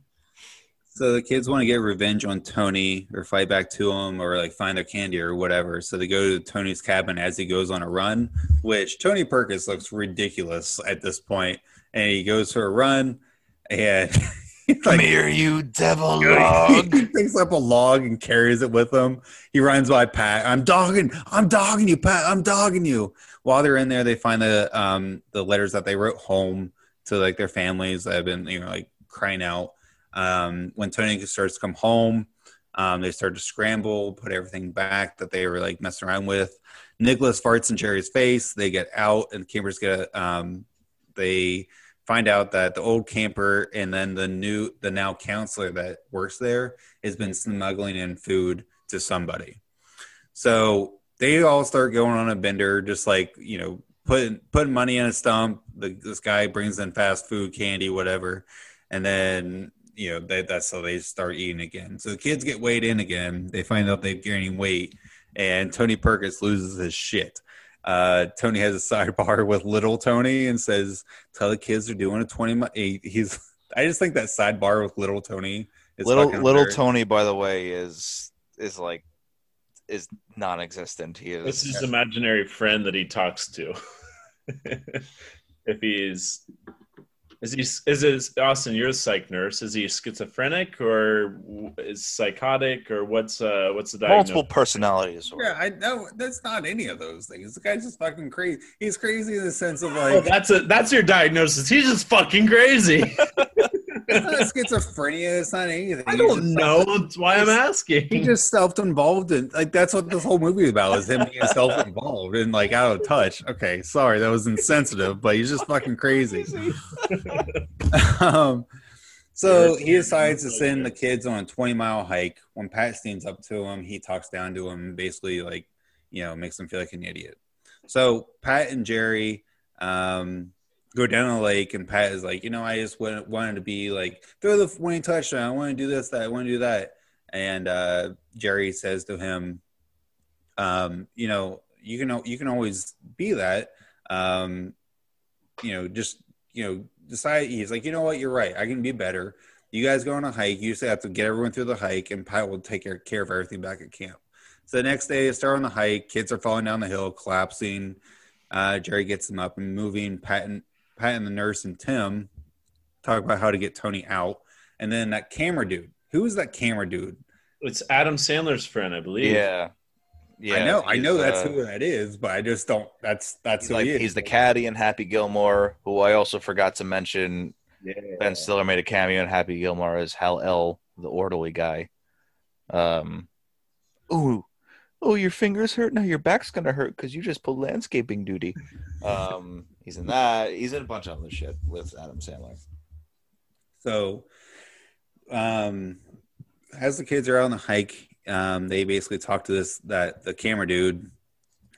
S2: So the kids want to get revenge on Tony or fight back to him or like find their candy or whatever. So they go to Tony's cabin as he goes on a run, which Tony Perkins looks ridiculous at this point. And he goes for a run and
S4: Come
S2: like,
S4: here, you devil
S2: he picks up a log and carries it with him. He runs by Pat. I'm dogging. I'm dogging you, Pat. I'm dogging you. While they're in there, they find the um the letters that they wrote home to like their families that have been you know like crying out. Um, when Tony starts to come home, um, they start to scramble, put everything back that they were like messing around with. Nicholas farts in Jerry's face. They get out, and the campers get um, they find out that the old camper and then the new the now counselor that works there has been smuggling in food to somebody so they all start going on a bender just like you know putting putting money in a stump the, this guy brings in fast food candy whatever and then you know they, that's how they start eating again so the kids get weighed in again they find out they're gaining weight and tony perkins loses his shit uh, Tony has a sidebar with little Tony and says, "Tell the kids they're doing a twenty. Mi-. he- He's. I just think that sidebar with little Tony is
S4: little little
S2: hilarious.
S4: Tony, by the way, is is like is non-existent. He is.
S3: This is imaginary friend that he talks to. if he's is he is it Austin? You're a psych nurse. Is he schizophrenic or is psychotic or what's uh what's the diagnosis?
S4: multiple personality disorder.
S2: Yeah, I know that's not any of those things. The guy's just fucking crazy. He's crazy in the sense of
S3: Oh,
S2: like
S3: that's a that's your diagnosis. He's just fucking crazy.
S2: it's not schizophrenia. It's not anything.
S3: I
S2: He's
S3: don't know. That's why I'm asking.
S2: He just self-involved and like that's what this whole movie is about is him being self-involved and like out of touch. Okay, sorry, that was insensitive, but he's just fucking crazy. um, so he decides to send the kids on a 20 mile hike. When Pat stands up to him, he talks down to him basically like, you know, makes him feel like an idiot. So Pat and Jerry um, go down the lake, and Pat is like, you know, I just wanted, wanted to be like throw the winning touchdown. I want to do this, that. I want to do that. And uh, Jerry says to him, um, you know, you can you can always be that. Um, you know, just you know, decide he's like, you know what, you're right. I can be better. You guys go on a hike. You just have to get everyone through the hike, and Pat will take care of everything back at camp. So the next day, they start on the hike. Kids are falling down the hill, collapsing. Uh, Jerry gets them up and moving. Pat and Pat and the nurse and Tim talk about how to get Tony out. And then that camera dude. Who is that camera dude?
S3: It's Adam Sandler's friend, I believe.
S4: Yeah. Yeah.
S2: I know, I know that's
S4: uh,
S2: who that is, but I just don't. That's that's who
S4: like,
S2: he is.
S4: he's the caddy in Happy Gilmore, who I also forgot to mention.
S3: Yeah.
S4: Ben Stiller made a cameo in Happy Gilmore as Hal L, the orderly guy. Um, ooh, oh, your fingers hurt now. Your back's gonna hurt because you just pulled landscaping duty. Um, he's in that. He's in a bunch of other shit with Adam Sandler.
S2: So, um, as the kids are out on the hike, um, they basically talk to this that the camera dude,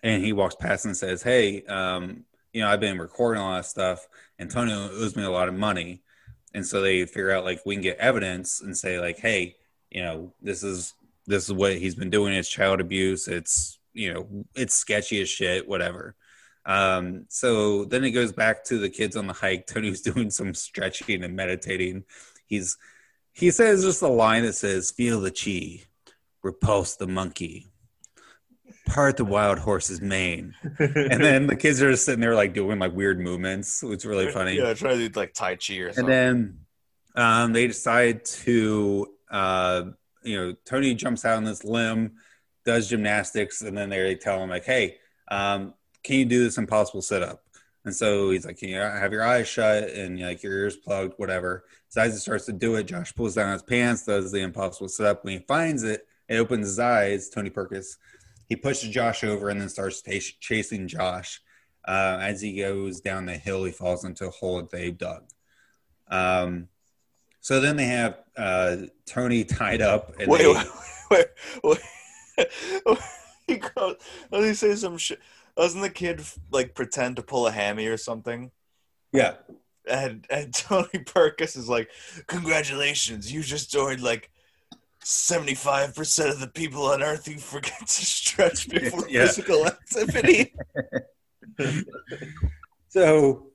S2: and he walks past and says, "Hey, um, you know, I've been recording all that stuff, and Tony owes me a lot of money." And so they figure out like we can get evidence and say like, "Hey, you know, this is this is what he's been doing. It's child abuse. It's you know, it's sketchy as shit. Whatever." Um, so then it goes back to the kids on the hike. Tony's doing some stretching and meditating. He's he says just a line that says, "Feel the chi, repulse the monkey, part the wild horse's mane." And then the kids are just sitting there like doing like weird movements. It's really funny.
S4: Yeah, try to do like Tai Chi or something.
S2: And then um, they decide to, uh, you know, Tony jumps out on this limb, does gymnastics, and then they tell him like, "Hey, um, can you do this impossible sit up?" And so he's like, "Can you have your eyes shut and like your ears plugged, whatever?" So as he starts to do it, Josh pulls down his pants, does the impossible sit up. When he finds it, it opens his eyes. Tony Perkis, he pushes Josh over and then starts ch- chasing Josh. Uh, as he goes down the hill, he falls into a hole that they've dug. Um, so then they have uh, Tony tied up. And
S4: wait,
S2: they,
S4: wait, wait, wait. he goes, does he say some shit? Doesn't the kid like pretend to pull a hammy or something?
S2: yeah,
S4: And and Tony Perkis is like, "Congratulations, you just joined like seventy-five percent of the people on Earth who forget to stretch before
S2: Yeah.
S4: physical activity."
S2: So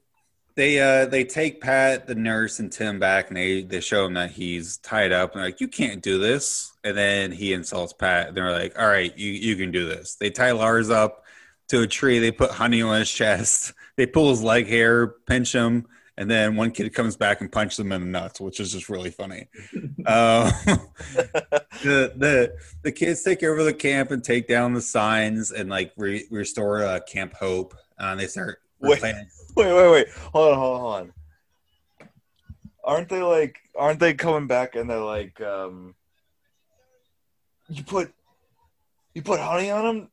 S2: they uh they take Pat, the nurse, and Tim back, and they they show him that he's tied up, and they're like, "You can't do this." And then he insults Pat, and they're like, "All right, you you can do this." They tie Lars up to a tree. They put honey on his chest. They pull his leg hair, pinch him, and then one kid comes back and punches him in the nuts, which is just really funny. uh, the the the kids take over the camp and take down the signs and like re- restore uh, Camp Hope. Uh, and they start
S4: Wait.
S2: replanting-
S4: Wait, wait, wait. Hold on, hold on, hold on. Aren't they like aren't they coming back and they're like um you put you put honey on them?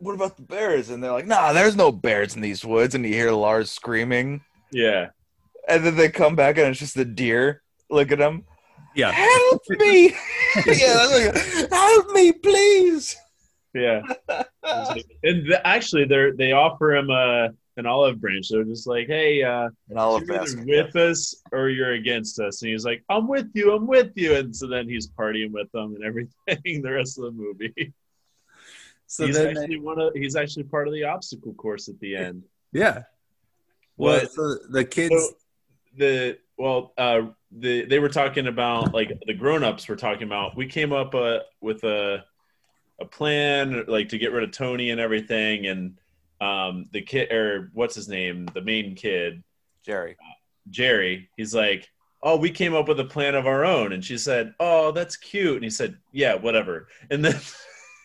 S4: What about the bears? And they're like, nah, there's no bears in these woods. And you hear Lars screaming.
S3: yeah.
S4: And then they come back and it's just the deer. Look at him.
S2: Yeah.
S4: Help me. yeah, that's like, help me, please.
S3: Yeah. and th- actually, they're they offer him a an olive branch. They're just like, "Hey, uh,
S4: And olive
S3: you're
S4: basket.
S3: with us or you're against us." And he's like, "I'm with you. I'm with you." And so then he's partying with them and everything the rest of the movie.
S2: So
S3: he's
S2: then,
S3: actually one of he's actually part of the obstacle course at the end.
S2: yeah. Well,
S3: What?
S2: so the kids.
S3: So the well, uh, the they were talking about like the grown-ups were talking about. We came up uh, with a a plan like to get rid of Tony and everything, and um, the kid or what's his name, the main kid,
S4: Jerry.
S3: Jerry. He's like, "Oh, we came up with a plan of our own," and she said, "Oh, that's cute," and he said, "Yeah, whatever," and then.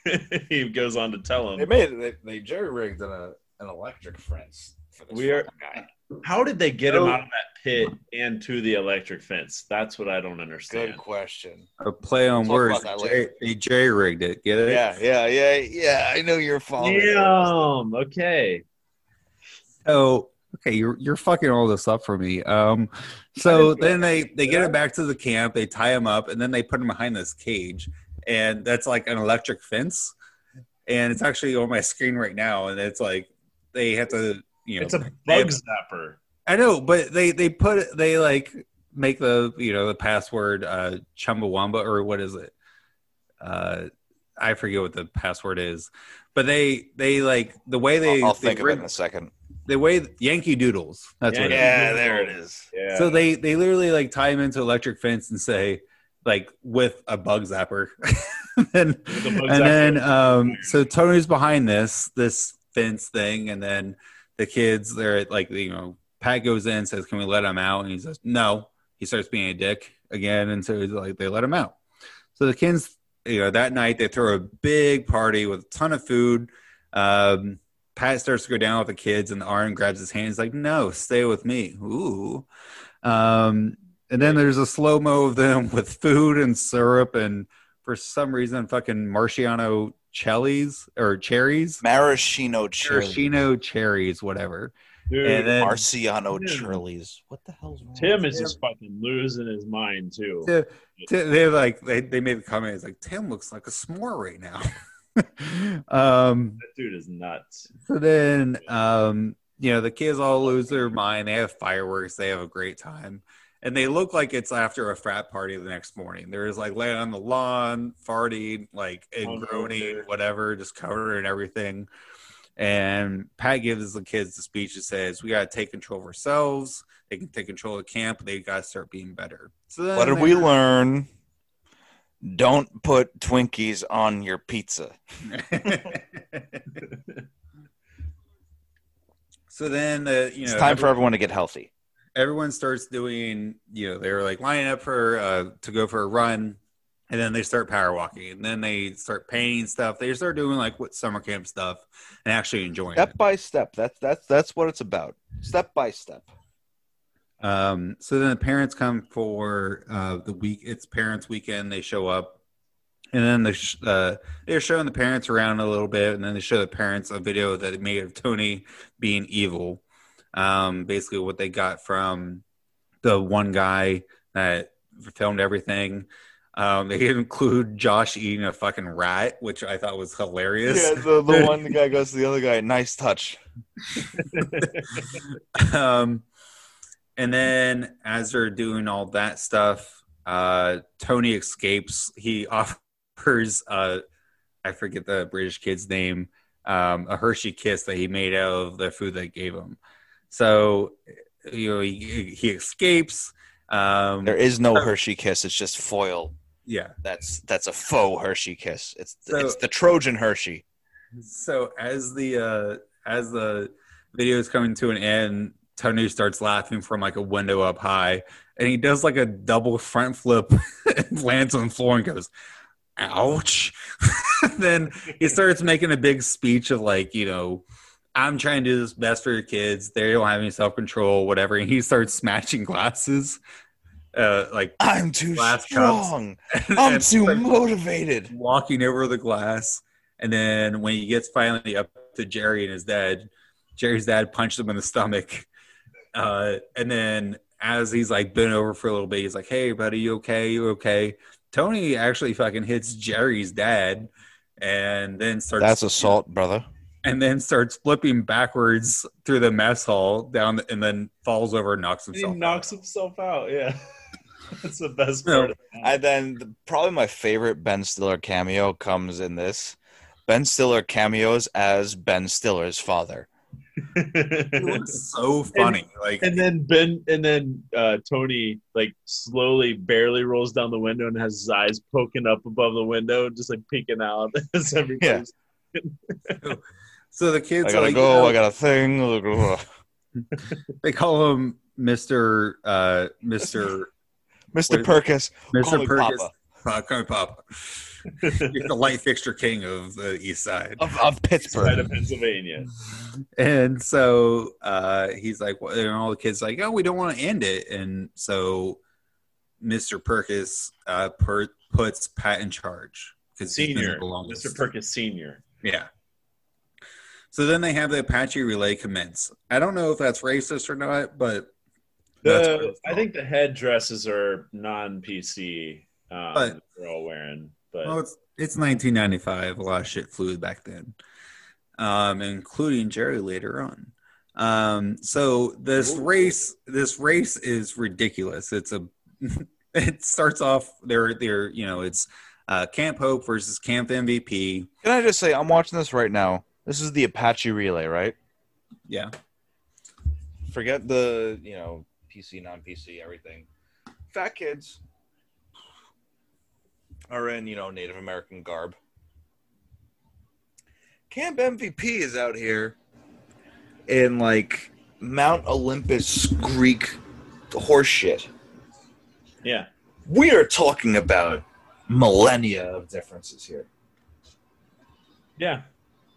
S3: he goes on to tell him
S4: They made. They, they jerry rigged an, uh, an electric fence for this
S3: We are-
S4: guy.
S3: How did they get him
S2: Oh.
S3: out of that pit and to the electric fence? That's what I don't understand.
S4: Good question.
S2: A play on
S4: Talk
S2: words.
S4: about that
S2: J, they J rigged it. Get it?
S4: Yeah, yeah, yeah, yeah. I know you're following.
S3: Damn. Okay.
S2: So okay, you're you're fucking all this up for me. Um, so then they they get him back to the camp. They tie him up, and then they put him behind this cage, and that's like an electric fence. And it's actually on my screen right now, and it's like they have to, you know,
S3: It's a bug zapper.
S2: I know, but they they put it. They like make the you know the password uh Chumbawamba or what is it? Uh, I forget what the password is, but they they like the way they
S4: I'll, I'll
S2: they
S4: think of it in a second.
S2: the way Yankee Doodles. That's what. It is.
S4: Yeah, there it is.
S3: Yeah.
S2: So they they literally like tie him into electric fence and say like with a bug zapper, and,
S3: a bug
S2: and then um so Tony's behind this this fence thing, and then the kids they're like you know Pat goes in says can we let him out, and he says no. He starts being a dick again, and so he's like they let him out. So the kids you know that night they throw a big party with a ton of food. Um, Pat starts to go down with the kids, and Arn grabs his hand. He's like, "No, stay with me." Ooh. Um, and then there's a slow mo of them with food and syrup, and for some reason, fucking Marciano cherries or cherries,
S4: Maraschino chili.
S2: maraschino cherries, whatever.
S3: Dude,
S2: and then-
S4: Marciano
S3: Tim.
S4: chilies. What the hell's wrong?
S3: Tim
S4: with
S3: is just fucking losing his mind too.
S2: Tim, Tim- they like they, they made the comment. It's like Tim looks like a s'more right now. um,
S3: That dude is nuts.
S2: So then, um, you know, the kids all lose their mind. They have fireworks. They have a great time. And they look like it's after a frat party the next morning. They're just like laying on the lawn, farting, like and
S3: Hungover.
S2: groaning, whatever, just covered in everything. And Pat gives the kids the speech that says, We got to take control of ourselves. They can take control of the camp. They got to start being better. So
S4: What did we
S2: they're-
S4: learn? Don't put Twinkies on your pizza.
S2: so then, uh, you know,
S4: It's time for everyone to get healthy.
S2: Everyone starts doing you know they're like lining up for uh to go for a run and then they start power walking and then they start painting stuff they start doing like what summer camp stuff and actually enjoying
S4: Step
S2: it
S4: by step. That's that's that's what it's about. Step by step.
S2: um so then the parents come for uh the week it's parents weekend they show up and then they sh- uh, they're showing the parents around a little bit and then they show the parents a video that they made of tony being evil um basically what they got from the one guy that filmed everything um they include josh eating a fucking rat which i thought was hilarious
S4: Yeah, the, the one guy goes to the other guy. Nice touch.
S2: um, and then as they're doing all that stuff, uh, Tony escapes. He offers, uh, I forget the British kid's name, um, a Hershey kiss that he made out of the food they gave him. So, you know, he, he escapes. Um,
S4: There is no Hershey kiss. It's just foil.
S2: yeah.
S4: That's that's a faux Hershey kiss. It's
S2: So-
S4: it's the Trojan Hershey.
S2: So as the uh, as the video is coming to an end, Tony starts laughing from like a window up high, and he does like a double front flip and lands on the floor and goes, "Ouch!" then he starts making a big speech of like, you know, I'm trying to do this best for your kids. They don't have any self control, whatever. And he starts smashing glasses, uh, like
S4: I'm too strong.
S2: and-
S4: I'm
S2: and,
S4: too
S2: like,
S4: motivated.
S2: walking over the glass. And then when he gets finally up to Jerry and his dad, Jerry's dad punched him in the stomach. Uh, and then as he's like bent over for a little bit, he's like, "Hey, buddy, you okay? You okay?" Tony actually fucking hits Jerry's dad, and then starts
S4: That's assault, brother.
S2: And then starts flipping backwards through the mess hall down, and then falls over and knocks
S3: He
S2: himself.
S3: knocks himself out. Yeah, that's the best
S2: No.
S3: part. of.
S4: And then the, probably my favorite Ben Stiller cameo comes in this. Ben Stiller cameos as Ben Stiller's father.
S2: It looks so funny. Like
S3: and then Ben and then uh, Tony like slowly, barely rolls down the window and has his eyes poking up above the window, just like peeking out as everybody's.
S2: So, the kids
S4: I gotta
S2: like,
S4: go.
S2: you know,
S4: I got a thing.
S2: they call him Mister uh, Mister
S4: Mr.
S2: Wait.
S4: Perkins.
S2: Mister
S4: Call me
S2: Perkins.
S4: Papa.
S2: Uh, call me Papa. You're the light fixture king of the East Side.
S4: Of, of
S3: Side
S4: Pittsburgh.
S3: of Pennsylvania.
S2: And so uh, he's like, well, and all the kids like, oh, we don't want to end it. And so Mr. Perkins uh, per- puts Pat in charge because he's been there
S3: Senior,
S2: the longest.
S3: Mr. Perkins Senior.
S2: Yeah. So then they have the Apache relay commence. I don't know if that's racist or not, but
S3: The, I think the headdresses are non-PC. Um,
S2: but,
S3: they're all wearing, but
S2: Well, it's it's 1995. A lot of shit flew back then, um, including Jerry later on. Um, so this
S3: Ooh.
S2: race, this race is ridiculous. It's a, it starts off there. There, you know, it's uh, Camp Hope versus Camp MVP.
S4: Can I just say, I'm watching this right now. This is the Apache relay, right?
S2: Yeah,
S4: forget the you know PC, non PC, everything. Fat kids are in you know Native American garb. Camp MVP is out here in like Mount Olympus Greek horseshit.
S3: Yeah.
S4: We are talking about millennia of differences here.
S3: Yeah.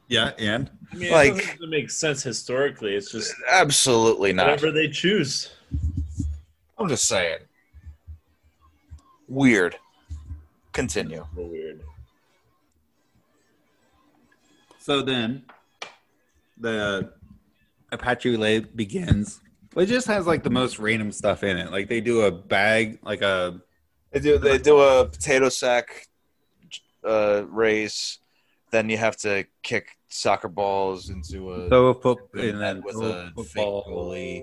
S2: Yeah, and
S3: I mean,
S4: Like-
S3: it doesn't make sense historically. It's just
S4: Absolutely not.
S3: whatever they choose.
S4: I'm just saying. Weird. Continue.
S3: Weird.
S2: so then the Apache Relay begins. It just has like the most random stuff in it. Like they do a bag, like a
S4: They do they do a potato sack uh, race. Then you have to kick soccer balls into a
S2: so a foot
S4: and
S2: and then
S4: with
S2: throw
S4: a fake
S2: football.
S4: goalie.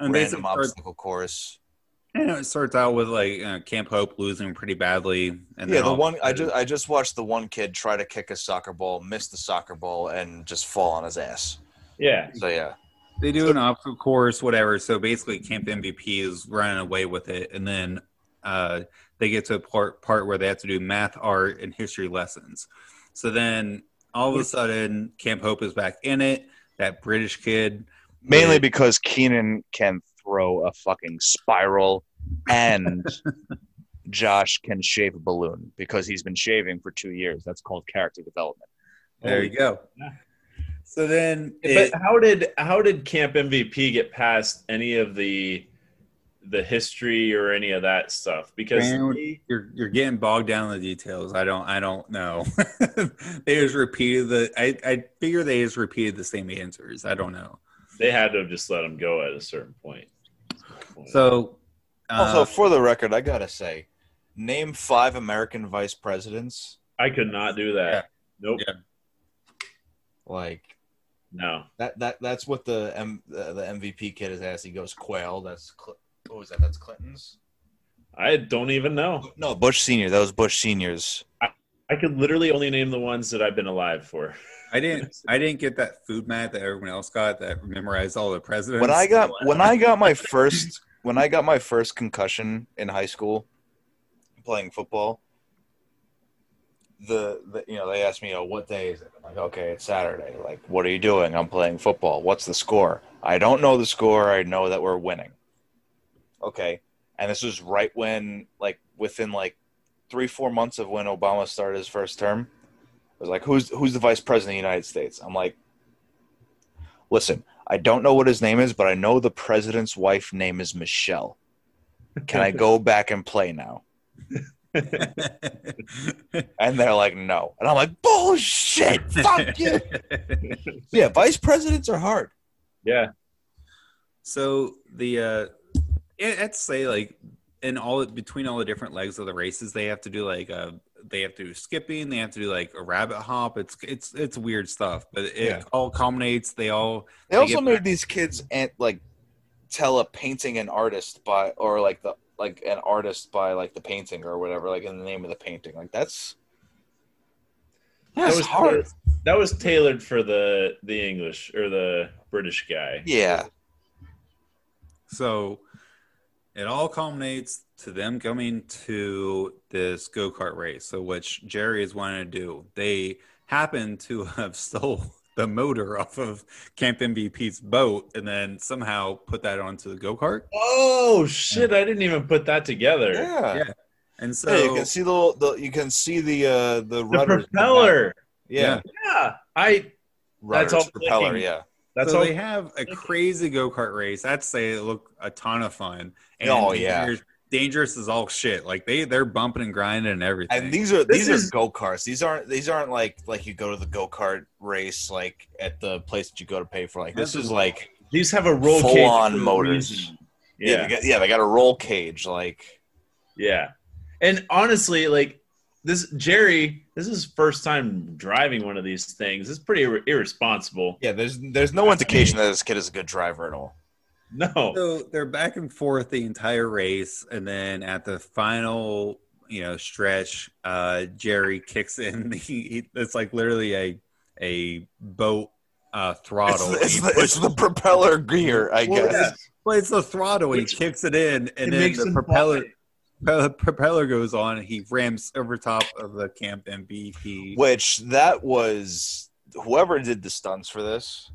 S2: And
S4: Random
S2: basically
S4: obstacle course.
S2: and it starts out with like uh, Camp Hope losing pretty badly. And
S4: yeah,
S2: then
S4: the one I just I just watched the one kid try to kick a soccer ball, miss the soccer ball, and just fall on his ass.
S3: Yeah.
S4: So yeah,
S2: They do an obstacle course, whatever. So basically, Camp MVP is running away with it, and then uh, they get to a part part where they have to do math, art, and history lessons. So then all of a sudden, Camp Hope is back in it. That British kid,
S4: mainly
S2: Yeah.
S4: because Kenan can throw a fucking spiral, and Josh can shave a balloon because he's been shaving for two years. That's called character development.
S2: there you go.
S3: Yeah.
S2: So then, it,
S3: But how did how did Camp MVP get past any of the the history or any of that stuff? Because
S2: Man,
S3: they-
S2: you're you're getting bogged down in the details. I don't I don't know. they just repeated the. I I figure they just repeated the same answers. I don't know.
S3: they had to have just let him go at a certain point.
S2: So
S4: Also,
S2: uh,
S4: for the record, I gotta say, name five American vice presidents.
S3: I could not do that.
S2: Yeah.
S3: Nope.
S2: Yeah.
S4: Like
S3: No.
S4: that that that's what the M, the, the MVP kid is asked. He goes Quayle. That's Cl- what was that? That's Clinton's.
S3: I don't even know.
S4: No, Bush Senior. That was Bush Senior's.
S3: I I could literally only name the ones that I've been alive for.
S2: I didn't I didn't get that food mat that everyone else got that memorized all the presidents.
S4: When I got when I got my first when I got my first concussion in high school, playing football. The, the you know they asked me, you know, what day is it? I'm like, okay, it's Saturday. Like, what are you doing? I'm playing football. What's the score? I don't know the score. I know that we're winning. Okay, and this was right when, like, within like three four months of when Obama started his first term. It was like, who's who's the vice president of the United States? I'm like, listen, I don't know what his name is, but I know the president's wife name is Michelle. Can I go back and play now? And they're like, no. And I'm like, bullshit. Fuck you. Yeah, vice presidents are hard.
S3: Yeah.
S2: so the uh it, I'd say like in all between all the different legs of the races they have to do like uh they have to do skipping they have to do like a rabbit hop it's it's it's weird stuff but it
S4: Yeah.
S2: all culminates they all
S4: They
S2: They
S4: also made
S2: back-
S4: these kids and like tell a painting an artist by or like the like an artist by like the painting or whatever, like in the name of the painting. Like that's that's
S3: was
S4: hard.
S3: That was tailored for the the English or the British guy.
S4: Yeah.
S2: So it all culminates to them coming to this go kart race, so which Jerry is wanting to do. They happen to have stole the motor off of Camp MVP's boat and then somehow put that onto the go kart.
S3: Oh shit! I didn't even put that together.
S4: Yeah.
S2: Yeah. And so
S4: Yeah, you can see the, the you can see the uh the
S3: The
S4: rudders.
S3: propeller.
S4: Yeah.
S3: Yeah, I.
S4: Rudders,
S3: That's all
S4: propeller,
S3: clicking.
S4: yeah.
S3: That's
S2: so
S3: all.
S2: they have a crazy go kart race. I'd say it looked a ton of fun.
S4: Oh, yeah.
S2: dangerous, dangerous as all shit. Like they they're bumping and grinding and everything.
S4: And these are
S3: This
S4: these
S3: is-
S4: are go karts. These aren't these aren't like like you go to the go kart race like at the place that you go to pay for. Like this is like
S3: These have a roll
S4: Full
S3: cage
S4: on
S3: for
S4: motors.
S3: reason.
S4: yeah
S3: Yeah,
S4: they got, yeah they got a roll cage like
S3: yeah. And honestly, like this, Jerry, this is his first time driving one of these things. It's pretty ir- irresponsible.
S4: yeah. There's there's no indication that this kid is a good driver at all.
S3: No.
S2: So they're back and forth the entire race, and then at the final, you know, stretch, uh, Jerry kicks in. He, he it's like literally a a boat uh,
S4: It's,
S2: throttle.
S4: the, it's, the, it's the propeller gear, I
S2: Well,
S4: guess.
S3: yeah.
S2: well, it's the throttle. He kicks it in, and
S3: It
S2: then
S3: makes
S2: the propeller
S3: fly.
S2: Pro- propeller goes on. And he rams over top of the camp MVP.
S4: Which that was whoever did the stunts for this.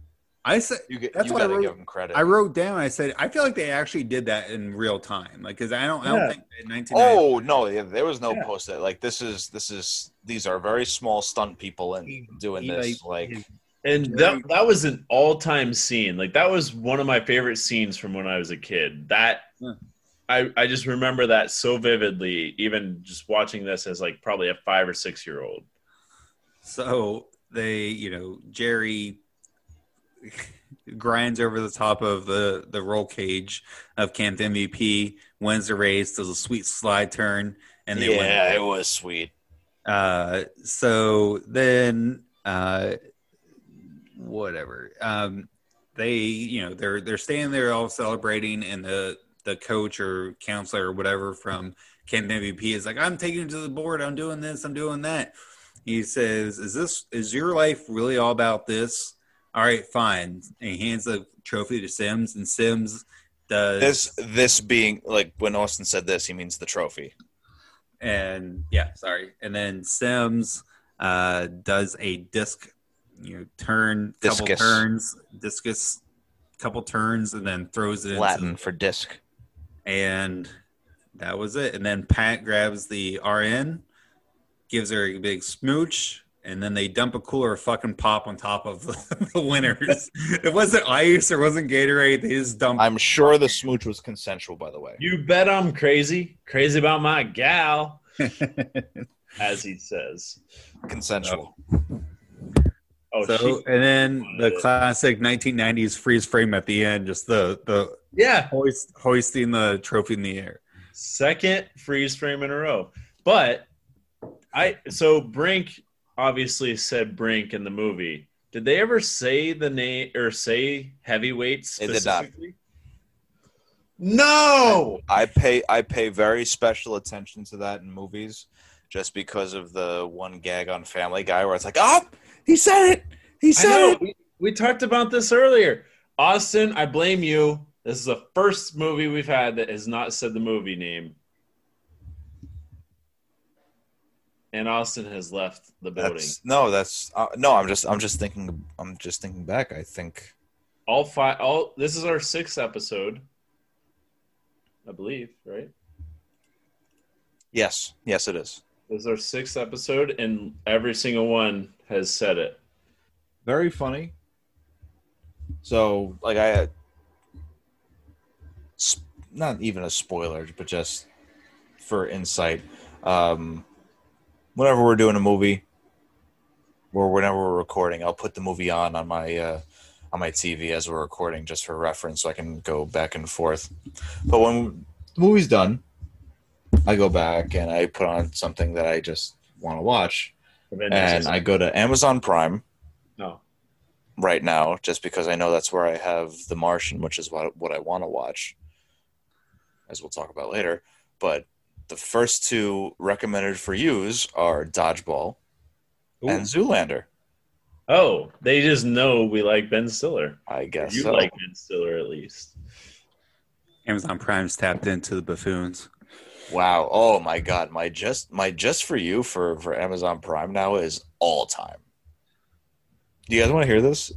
S2: I said
S4: You get
S2: That's
S4: you
S2: why I
S4: gotta
S2: wrote-
S4: give them credit.
S2: I wrote down. I said I feel like they actually did that in real time, like because I don't. I don't think in 1990
S4: Oh no, yeah, there was no
S3: Yeah.
S4: post it. Like this is this is these are very small stunt people and
S2: He-
S4: doing
S2: he,
S4: this like,
S3: And that that was an all time scene. Like that was one of my favorite scenes from when I was a kid. That
S2: Yeah.
S3: I I just remember that so vividly. Even just watching this as like probably a five or six year old.
S2: So they, you know, Jerry grinds over the top of the the roll cage of Camp MVP, wins the race, does a sweet slide turn, and they
S4: yeah,
S2: win.
S4: it was sweet.
S2: Uh, so then, uh, whatever. Um, they, you know, they're they're standing there all celebrating, and the the coach or counselor or whatever from Camp MVP is like, "I'm taking you to the board. I'm doing this. I'm doing that." He says, "Is this is your life really all about this?" All right, fine. And he hands the trophy to Sims, and Sims does
S4: This this being like when Austin said this, he means the trophy.
S2: and yeah, sorry. And then Sims uh, does a disc, you know, turn, couple turns, discus, couple turns, and then throws it
S4: Latin for disc.
S2: And that was it. And then Pat grabs the RN, gives her a big smooch, and then they dump a cooler of fucking pop on top of the, the winners. it wasn't ice, or wasn't Gatorade. They just dumped.
S4: I'm sure the smooch was consensual, by the way.
S3: You bet I'm crazy, crazy about my gal, as he says.
S4: Consensual.
S3: Oh,
S2: so, and then the classic 1990s freeze frame at the end, just the the
S3: yeah,
S2: hoist, hoisting the trophy in the air.
S3: second freeze frame in a row. But I so Brink obviously said Brink in the movie. Did they ever say the name or say heavyweights
S4: They did not.
S3: specifically? No.
S4: I pay I pay very special attention to that in movies, just because of the one gag on Family Guy where it's like, oh, he said it, he said it.
S3: We, we talked about this earlier. Austin, I blame you. This is the first movie we've had that has not said the movie name. And Austin has left the building.
S4: That's no, that's uh, no. I'm just I'm just thinking I'm just thinking back. I think
S3: all five all this is our sixth episode i believe right
S4: yes, yes, it is.
S3: this is our sixth episode and every single one has said it
S4: very funny. So, like, I s- not even a spoiler, but just for insight. Um, whenever we're doing a movie, or whenever we're recording, I'll put the movie on on my uh, on my TV as we're recording, just for reference, so I can go back and forth. But when the movie's done, I go back and I put on something that I just want to watch, and I go to Amazon Prime
S3: no
S4: right now just because I know that's where I have The Martian, which is what what I want to watch, as we'll talk about later. But the first two recommended for use are Dodgeball and Zoolander.
S3: oh they just know we like ben stiller
S4: I guess
S3: you
S4: so.
S3: like ben stiller at least
S2: Amazon Prime's tapped into the buffoons.
S4: wow. Oh my god, my just my just for you for for Amazon Prime now is all time. Do you guys want to hear this?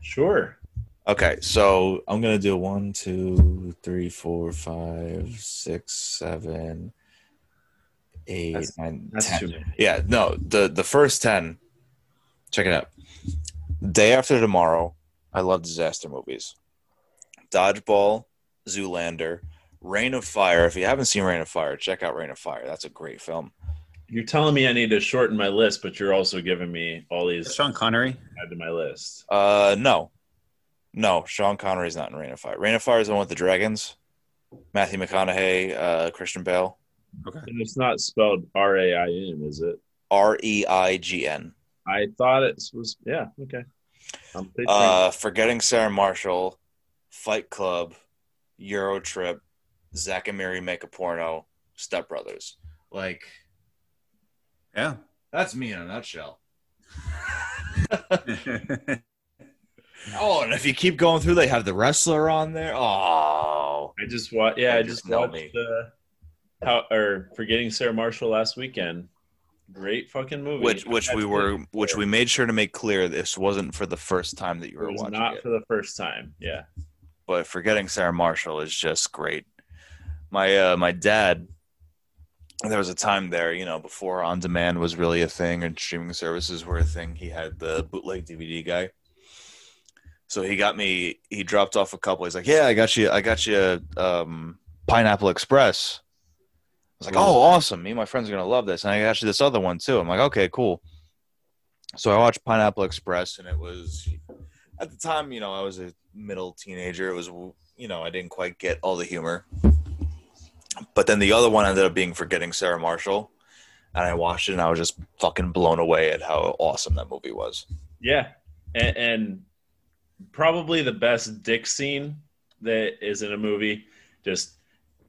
S3: sure
S4: Okay, so I'm gonna do one, two, three, four, five, six, seven, eight,
S3: That's-
S4: nine,
S3: that's
S4: 10. Yeah, no, the the first ten. Check it out. Day after tomorrow. I love disaster movies. Dodgeball, Zoolander, Reign of Fire. If you haven't seen Reign of Fire, check out Reign of Fire. That's a great film.
S3: you're telling me i need to shorten my list but you're also giving me all these
S2: Sean Connery.
S3: to add to my list
S4: Uh, no, no, Sean Connery's not in Reign of Fire. Reign of Fire is the one with the dragons. Matthew McConaughey, uh, Christian Bale,
S2: Okay.
S3: and it's not spelled r-a-i-n is it
S4: R E I G N.
S3: i thought it was yeah okay I'm
S4: Uh, Forgetting Sarah Marshall, Fight Club, Euro Trip, Zack and Miri Make a Porno, Step Brothers. Like
S2: Yeah.
S4: that's me in a nutshell. Oh, and if you keep going through, they have the wrestler on there. Oh,
S3: I just watched. Yeah, I
S4: You
S3: just watched
S4: me.
S3: the how or forgetting Sarah Marshall last weekend. Great fucking movie.
S4: which which we were
S3: it.
S4: which we made sure to make clear this wasn't for the first time that you
S3: It
S4: were
S3: was
S4: watching
S3: not
S4: it.
S3: for the first time. Yeah.
S4: but forgetting Sarah Marshall is just great. My uh, my dad, there was a time there, you know, before on demand was really a thing and streaming services were a thing. He had the bootleg DVD guy, so he got me. He dropped off a couple. He's like, "Yeah, I got you. I got you. Um, Pineapple Express." I was like, "Oh, awesome! Me and my friends are gonna love this." And I got you this other one too. I'm like, "Okay, cool." So I watched Pineapple Express, and it was at the time, you know, I was a middle teenager. It was, you know, I didn't quite get all the humor. But then the other one ended up being Forgetting Sarah Marshall. And I watched it and I was just fucking blown away at how awesome that movie was.
S3: Yeah. And, and probably the best dick scene that is in a movie. Just,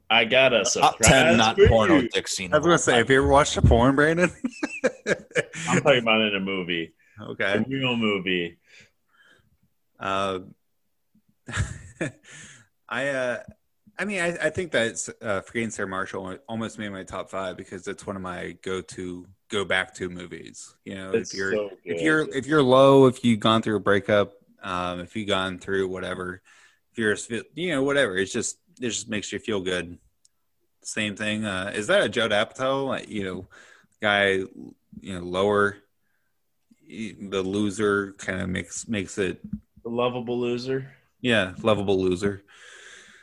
S3: I got a
S4: Top
S3: surprise
S4: 10 not
S3: for
S4: porno
S3: you.
S4: dick scene.
S2: I was gonna say, have you ever watched a porn, Brandon?
S3: I'm talking about in a movie,
S2: okay.
S3: a real movie.
S2: Uh, I uh, I mean, I, I think that uh, Forgetting Sarah Marshall almost made my top five because it's one of my go-to, go back to movies. You know,
S3: It's
S2: if you're
S3: so
S2: if you're if you're low, if you've gone through a breakup, um, if you've gone through whatever, if you're you know whatever, it's just it just makes you feel good. Same thing. Uh, is that a Judd Apatow? Like, you know, guy, you know, lower, the loser kind of makes makes it
S3: The lovable loser.
S2: yeah, lovable loser.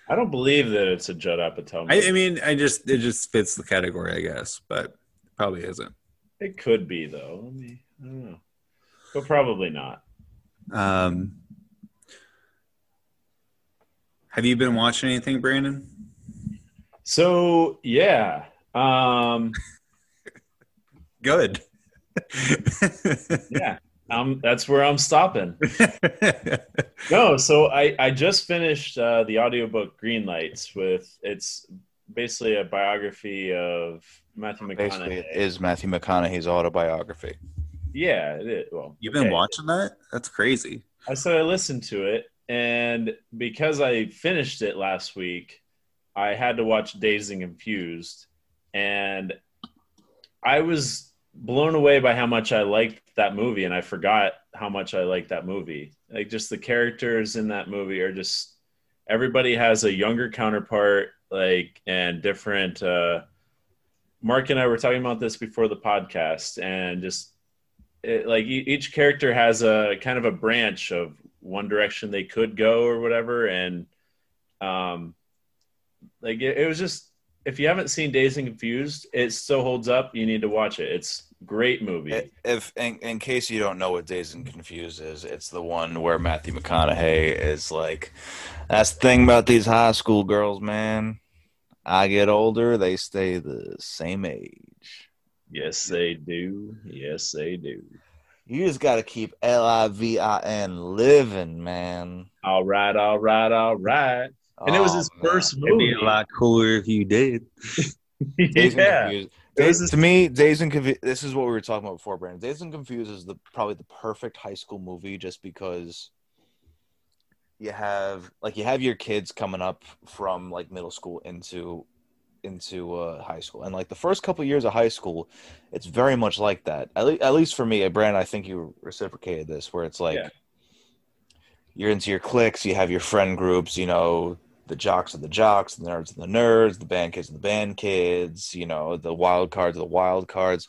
S3: I don't believe that it's a Judd Apatow
S2: I. I mean, I just it just fits the category, I guess, but probably isn't.
S3: it could be though. Let me, I don't know, but probably not.
S2: Um, have you been watching anything, Brandon?
S3: So yeah, um,
S2: Good.
S3: yeah, um, that's where I'm stopping. No, so I I just finished uh, the audiobook Green Lights with it's basically a biography of Matthew
S4: Basically,
S3: McConaughey.
S4: it is Matthew McConaughey's autobiography.
S3: Yeah, it is. Well,
S2: You've been
S3: okay.
S2: watching that? That's crazy.
S3: I said I listened to it, and because I finished it last week, I had to watch Dazed and Confused, and I was blown away by how much I liked that movie, and I forgot how much I liked that movie. Like just the characters in that movie are just everybody has a younger counterpart, like and different. Uh, Mark and I were talking about this before the podcast, and just it, like each character has a kind of a branch of one direction they could go or whatever and um like it, it was just if you haven't seen Dazed and Confused it still holds up you need to watch it it's great movie
S4: If in, in case you don't know what Dazed and Confused is, it's the one where Matthew McConaughey is like, "That's the thing about these high school girls, man. I get older, they stay the same age.
S3: Yes they do yes they do
S4: You just got to keep L I V I N living, man."
S3: all right all right all right and it was
S4: Oh,
S3: his
S4: man.
S3: first
S2: It'd
S3: movie
S2: be a lot cooler if you did.
S3: Yeah
S4: Confused.
S3: It
S4: Days- to me, Dazed and Confused. This is what we were talking about before, Brandon. Dazed and Confused is the probably the perfect high school movie, just because you have like you have your kids coming up from like middle school into into uh, high school, and like the first couple years of high school, it's very much like that. At, le- at least for me, Brandon, I think you reciprocated this, where it's like
S3: Yeah.
S4: you're into your cliques, you have your friend groups, you know, the jocks are the jocks, the nerds are the nerds, the band kids are the band kids, you know, the wild cards are the wild cards.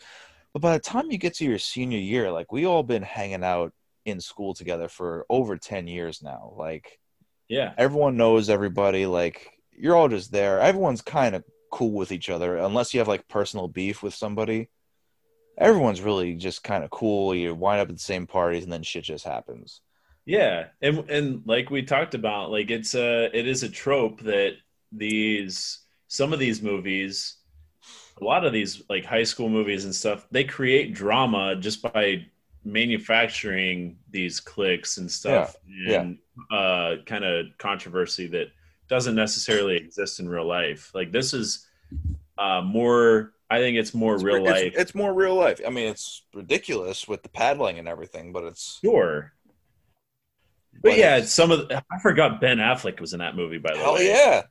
S4: But by the time you get to your senior year, like we all been hanging out in school together for over 10 years now. Like
S3: yeah
S4: everyone knows everybody, like you're all just there. Everyone's kind of cool with each other unless you have like personal beef with somebody. Everyone's really just kind of cool. You wind up at the same parties and then shit just happens.
S3: Yeah, and and like we talked about, like it's a it is a trope that these some of these movies, a lot of these like high school movies and stuff, they create drama just by manufacturing these cliques and stuff
S4: Yeah,
S3: and uh kind of controversy that doesn't necessarily exist in real life. Like this is uh more I think it's more
S4: It's,
S3: real
S4: it's-
S3: life.
S4: It's, more real life. I mean, it's ridiculous with the paddling and everything, but it's
S3: sure. But yeah, some of the, I forgot Ben Affleck was in that movie. By the
S4: hell
S3: way,
S4: yeah,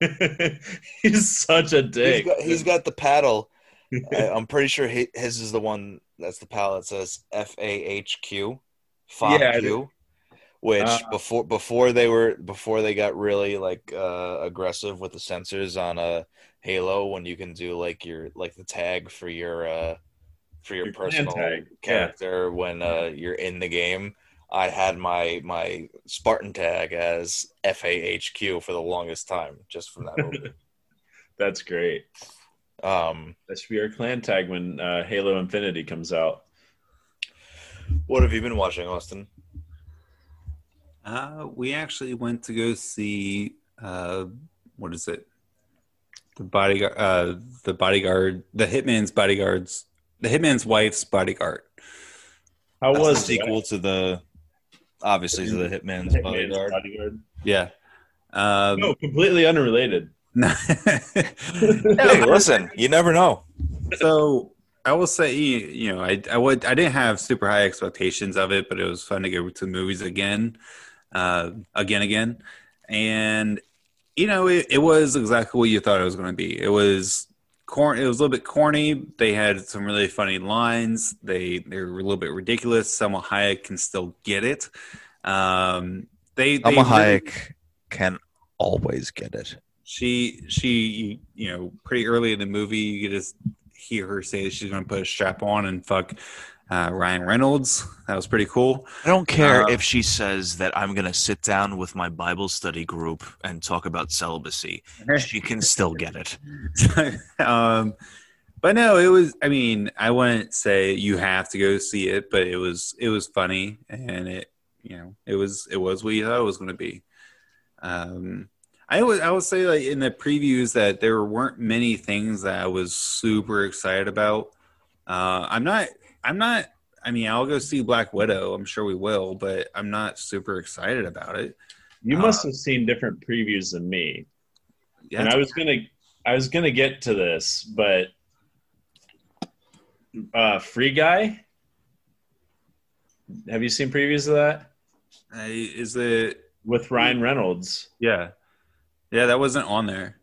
S3: he's such a
S4: he's
S3: dick.
S4: got, he's got the paddle. I, I'm pretty sure he, his is the one that's the paddle that says F A H Q,
S3: Yeah,
S4: which
S3: Uh,
S4: before before they were before they got really like uh, aggressive with the censors on a Halo when you can do like your like the tag for your uh, for your,
S3: Your
S4: personal
S3: tag, yeah.
S4: character when uh, you're in the game. I had my my Spartan tag as F A H Q for the longest time, just from that movie.
S3: That's great.
S4: um,
S3: That should be our clan tag when uh, Halo Infinite comes out.
S4: what have you been watching, Austin?
S2: Uh, we actually went to go see uh, what is it? The bodyguard, uh, the bodyguard, the hitman's bodyguards, the hitman's wife's bodyguard.
S3: How
S4: That's
S3: was
S4: the sequel to the obviously to the Hitman's
S3: Hitman's
S4: Bodyguard.
S3: Bodyguard?
S2: Yeah. Um,
S3: No, completely unrelated.
S4: Hey, listen, you never know.
S2: so I will say, you you know, I I would I didn't have super high expectations of it, but it was fun to go to the movies again, uh, again, again, and you know, it, it was exactly what you thought it was going to be. It was corn. It was a little bit corny. They had some really funny lines. They they were a little bit ridiculous. Salma Hayek can still get it. Um, they, they
S4: Alma
S2: really-
S4: Hayek can always get it.
S2: she she you know pretty early in the movie you just hear her say she's going to put a strap on and fuck uh, Ryan Reynolds. That was pretty cool.
S5: I don't care
S2: Uh,
S5: if she says that I'm going to sit down with my Bible study group and talk about celibacy. She can still get it.
S2: um, but no, it was. I mean, I wouldn't say you have to go see it, but it was it was funny and it you know it was it was what you thought it was going to be. Um, I would I would say like in the previews that there weren't many things that I was super excited about. Uh, I'm not. I'm not. I mean, I'll go see Black Widow. I'm sure we will, but I'm not super excited about it.
S3: You
S2: Uh,
S3: must have seen different previews than me.
S2: Yeah,
S3: and I was gonna, I was gonna get to this, but uh, Free Guy. Have you seen previews of that
S2: I- is it?
S3: with Ryan Reynolds?
S2: Yeah, yeah, that wasn't on there.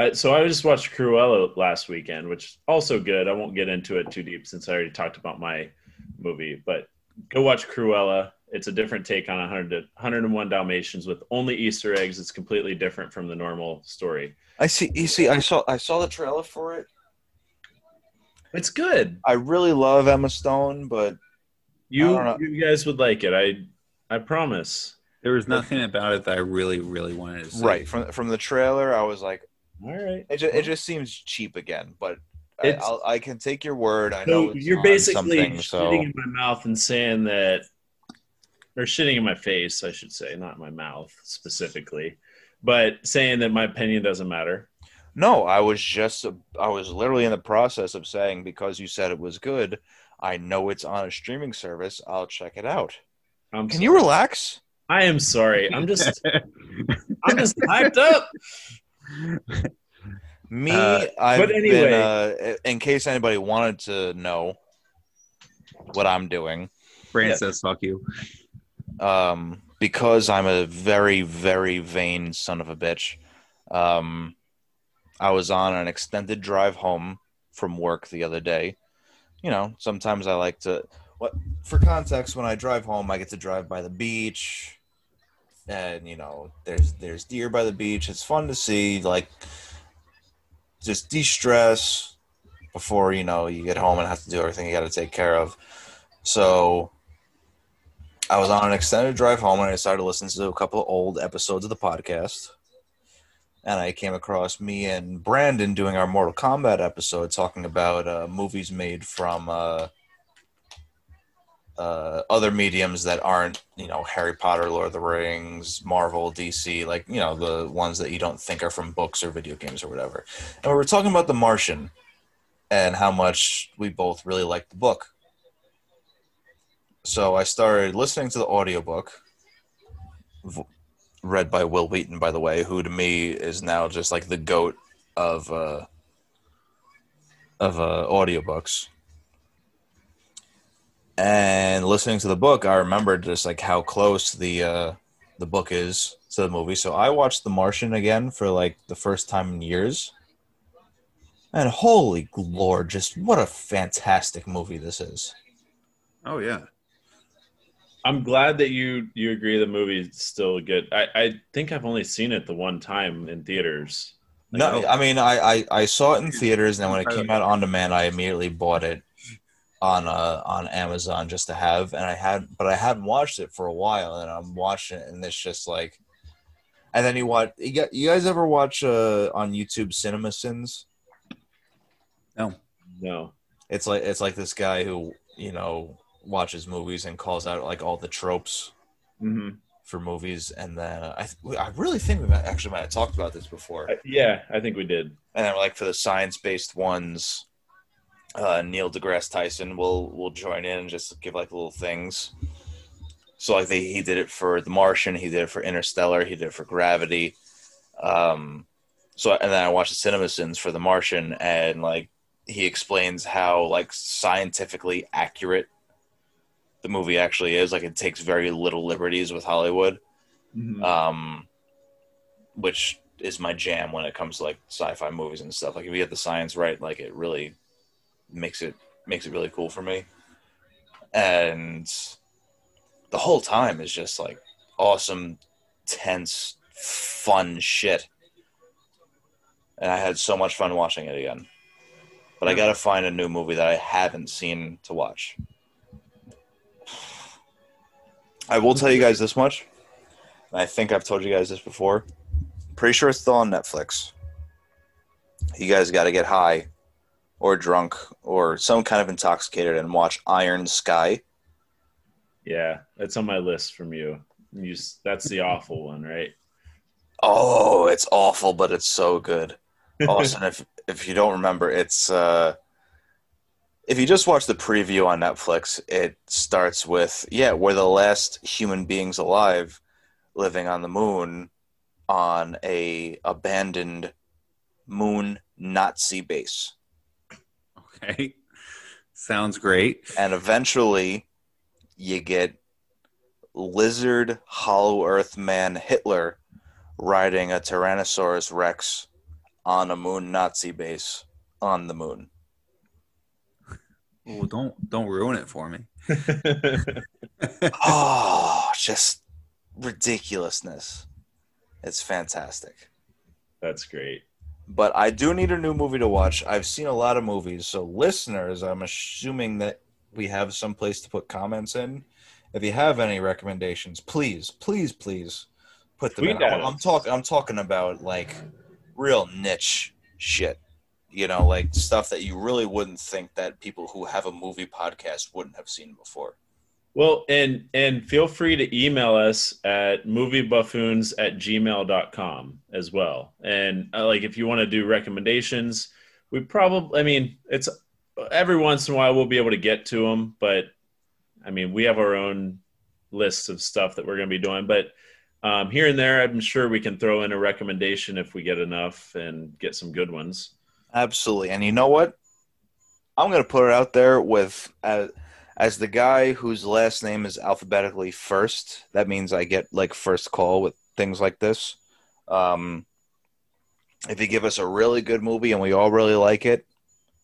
S3: I, so I just watched Cruella last weekend, which also good. I won't get into it too deep since I already talked about my movie, but go watch Cruella. It's a different take on 100 to, 101 Dalmatians with only Easter eggs. It's completely different from the normal story.
S4: I see. You see, I saw I saw the trailer for it.
S3: It's good.
S4: I really love Emma Stone, but
S3: You
S4: I don't know.
S3: you guys would like it. I I promise.
S2: There was nothing about it that I really, really wanted to see.
S4: right from from the trailer, I was like,
S3: All right.
S4: it just, it just seems cheap again. But I,
S3: It's-
S4: I'll, I can take your word. I know
S3: So
S4: it's
S3: you're basically shitting
S4: so
S3: in my mouth and saying that, or shitting in my face, I should say, not my mouth specifically, but saying that my opinion doesn't matter.
S4: no, I was just I was literally in the process of saying because you said it was good. I know it's on a streaming service. I'll check it out.
S3: I'm
S4: Can
S3: sorry.
S4: you relax?
S3: I am sorry. I'm just I'm just hyped up.
S4: Me,
S2: Uh,
S4: I've
S3: but anyway.
S4: been. Uh, in case anybody wanted to know what I'm doing,
S2: Brand
S3: Yeah.
S2: says fuck you.
S4: um, because I'm a very, very vain son of a bitch. Um, I was on an extended drive home from work the other day. You know, sometimes I like to. What for context? When I drive home, I get to drive by the beach, and you know, there's there's deer by the beach. It's fun to see, like, just de-stress before you know you get home and have to do everything you got to take care of. So I was on an extended drive home and I started listening to a couple of old episodes of the podcast. And I came across me and Brandon doing our Mortal Kombat episode talking about uh, movies made from uh, uh, other mediums that aren't, you know, Harry Potter, Lord of the Rings, Marvel, DC, like, you know, the ones that you don't think are from books or video games or whatever. And we were talking about The Martian and how much we both really liked the book so I started listening to the audiobook read by Wil Wheaton by the way who to me is now just like the goat of uh of uh audiobooks and listening to the book, I remembered just like how close the uh, the book is to the movie. So I watched The Martian again for like the first time in years. And holy lord, just what a fantastic movie this is.
S2: Oh yeah.
S3: I'm glad that you you agree the movie's still good. I, I think I've only seen it the one time in theaters. Like,
S4: No,
S3: I-
S4: mean I, I, I saw it in theaters, and then when it came out on demand, I immediately bought it on uh on Amazon just to have, and I had, but I hadn't watched it for a while, and I'm watching it, and it's just like, and then you watch, you, got, you guys ever watch uh on YouTube Cinema Sins?
S2: No.
S3: no.
S4: It's like it's like this guy who you know watches movies and calls out like all the tropes
S3: hmm
S4: for movies, and then uh, I I really think we might, actually might have talked about this before.
S3: Yeah, I think we did.
S4: and then like for the science based ones, uh, Neil deGrasse Tyson will will join in and just give like little things. So like they, he did it for The Martian, he did it for Interstellar, he did it for Gravity. Um, so and then I watched the CinemaSins for The Martian, and like he explains how like scientifically accurate the movie actually is. Like it takes very little liberties with Hollywood
S3: Mhm.
S4: um, which is my jam when it comes to like sci-fi movies and stuff. Like if you get the science right, like it really makes it makes it really cool for me. And the whole time is just like awesome, tense, fun shit. And I had so much fun watching it again. But I hmm. gotta find a new movie that I haven't seen to watch. I will tell you guys this much. and I think I've told you guys this before. Pretty sure it's still on Netflix. You guys got to get high or drunk or some kind of intoxicated and watch Iron Sky.
S3: Yeah, that's on my list from you. You that's the awful one, right?
S4: Oh, it's awful, but it's so good. Austin, if if you don't remember, it's uh, if you just watch the preview on Netflix, it starts with yeah, we're the last human beings alive living on the moon on a abandoned moon Nazi base.
S2: Okay. Sounds great.
S4: and eventually you get lizard hollow earth man hitler riding a tyrannosaurus rex on a moon nazi base on the moon
S2: Well, don't don't ruin it for me.
S4: oh just ridiculousness it's fantastic
S3: that's great.
S4: But i do need a new movie to watch. I've seen a lot of movies so listeners i'm assuming that we have some place to put comments in. If you have any recommendations please please please put them
S3: Tweet
S4: in i'm, I'm talking i'm talking about like real niche shit you know like stuff that you really wouldn't think that people who have a movie podcast wouldn't have seen before
S3: Well, and and feel free to email us at moviebuffoons at gmail.com as well. And uh, like if you want to do recommendations, we probably I mean, it's every once in a while we'll be able to get to them, but I mean, we have our own lists of stuff that we're going to be doing, but um, here and there, I'm sure we can throw in a recommendation if we get enough and get some good ones.
S4: Absolutely. And you know what? I'm going to put it out there with as, as the guy whose last name is alphabetically first. That means I get like first call with things like this. Um, if you give us a really good movie and we all really like it,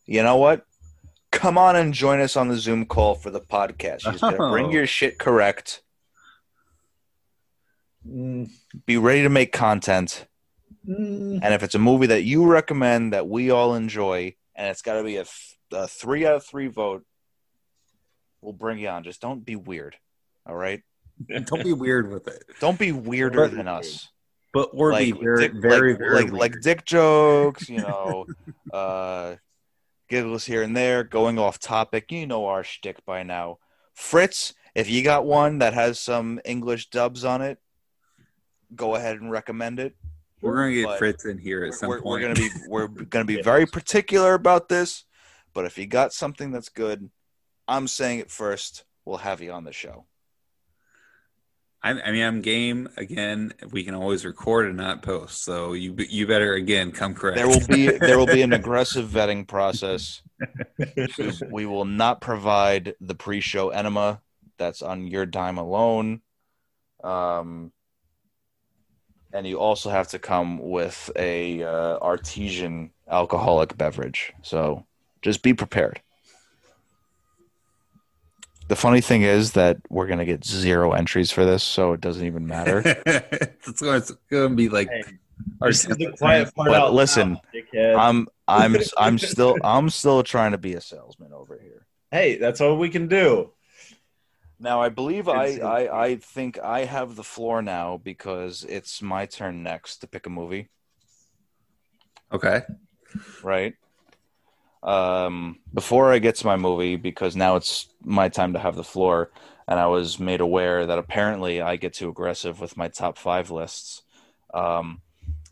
S4: you know what? Come on and join us on the Zoom call for the podcast. You just got to bring
S2: Oh.
S4: your shit correct. Be ready to make content.
S3: Mm,
S4: And if it's a movie that you recommend that we all enjoy, and it's got to be a, th- a three out of three vote, we'll bring you on. Just don't be weird. All right?
S2: Don't be weird with it.
S4: Don't be weirder
S3: But-
S4: than us.
S2: But or be
S4: Like,
S2: very,
S4: dick,
S2: very,
S4: like,
S2: very
S4: like,
S2: weird.
S4: like dick jokes, you know, uh, giggles here and there, going off topic. You know our shtick by now. Fritz, if you got one that has some English dubs on it, go ahead and recommend it.
S2: we're gonna get
S4: but
S2: Fritz in here at some
S4: we're,
S2: point.
S4: we're gonna be we're gonna be very particular about this but if you got something that's good i'm saying it first we'll have you on the show
S2: I, I mean, I'm game again. We can always record and not post, so you you better again come correct.
S4: There will be there will be an aggressive vetting process. we will not provide the pre-show enema. That's on your dime alone. Um, and you also have to come with a uh, artesian alcoholic beverage. So just be prepared. The funny thing is that we're gonna get zero entries for this, so it doesn't even matter.
S2: it's, going, it's going to be like
S3: Hey,
S2: our
S3: This is the quiet part
S4: But
S3: out
S4: listen,
S3: loud, dickhead.
S4: I'm I'm I'm still I'm still trying to be a salesman over here.
S3: hey, that's all we can do.
S4: Now I believe I, I I think I have the floor now because it's my turn next to pick a movie,
S2: okay.
S4: right? Um, before I get to my movie, because now it's my time to have the floor, and I was made aware that apparently I get too aggressive with my top five lists. Um,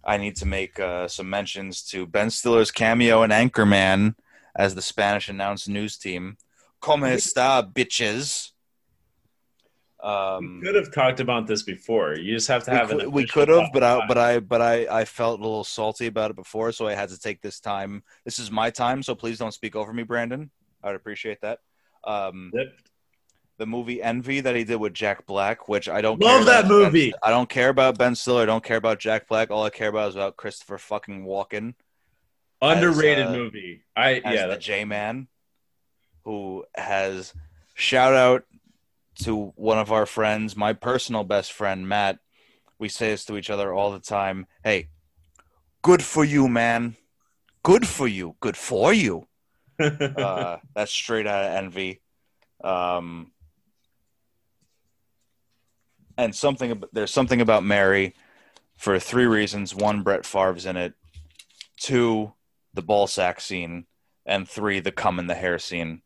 S4: I need to make uh, some mentions to Ben Stiller's cameo in Anchorman as the Spanish announced news team. Como está, bitches? Um,
S3: we could have talked about this before. You just have to
S4: we
S3: have
S4: could,
S3: an
S4: we could have, but I, but I, but I, I felt a little salty about it before, so I had to take this time. This is my time, so please don't speak over me, Brandon. I would appreciate that. Um,
S3: Yep.
S4: the movie Envy that he did with Jack Black, which I don't
S3: Love
S4: care
S3: that
S4: about
S3: movie.
S4: Ben- I don't care about Ben Stiller. I don't care about Jack Black. All I care about is about Christopher fucking Walken
S3: underrated
S4: as, uh,
S3: movie. I yeah,
S4: the J Man, who has shout out to one of our friends, my personal best friend Matt. We say this to each other all the time. Hey, good for you, man. Good for you. Good for you. Uh, that's straight out of envy. Um, and something there's something about Mary for three reasons. One, Brett Favre's in it. Two, the ball sack scene, and three, the cum in the hair scene,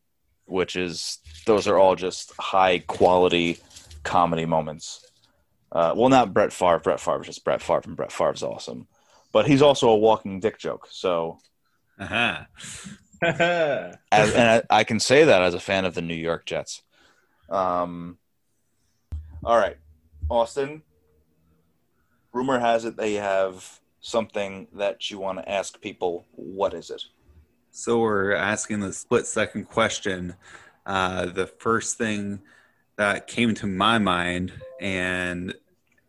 S4: which is those are all just high quality comedy moments. Uh, well, not Brett Favre. Brett Favre's just Brett Favre, and Brett Favre's awesome. But he's also a walking dick joke. So,
S2: Uh-huh.
S4: as, and I, I can say that as a fan of the New York Jets. Um, all right, Austin. Rumor has it they have something that you want to ask people. What is it?
S2: So we're asking the split second question. Uh, the first thing that came to my mind, and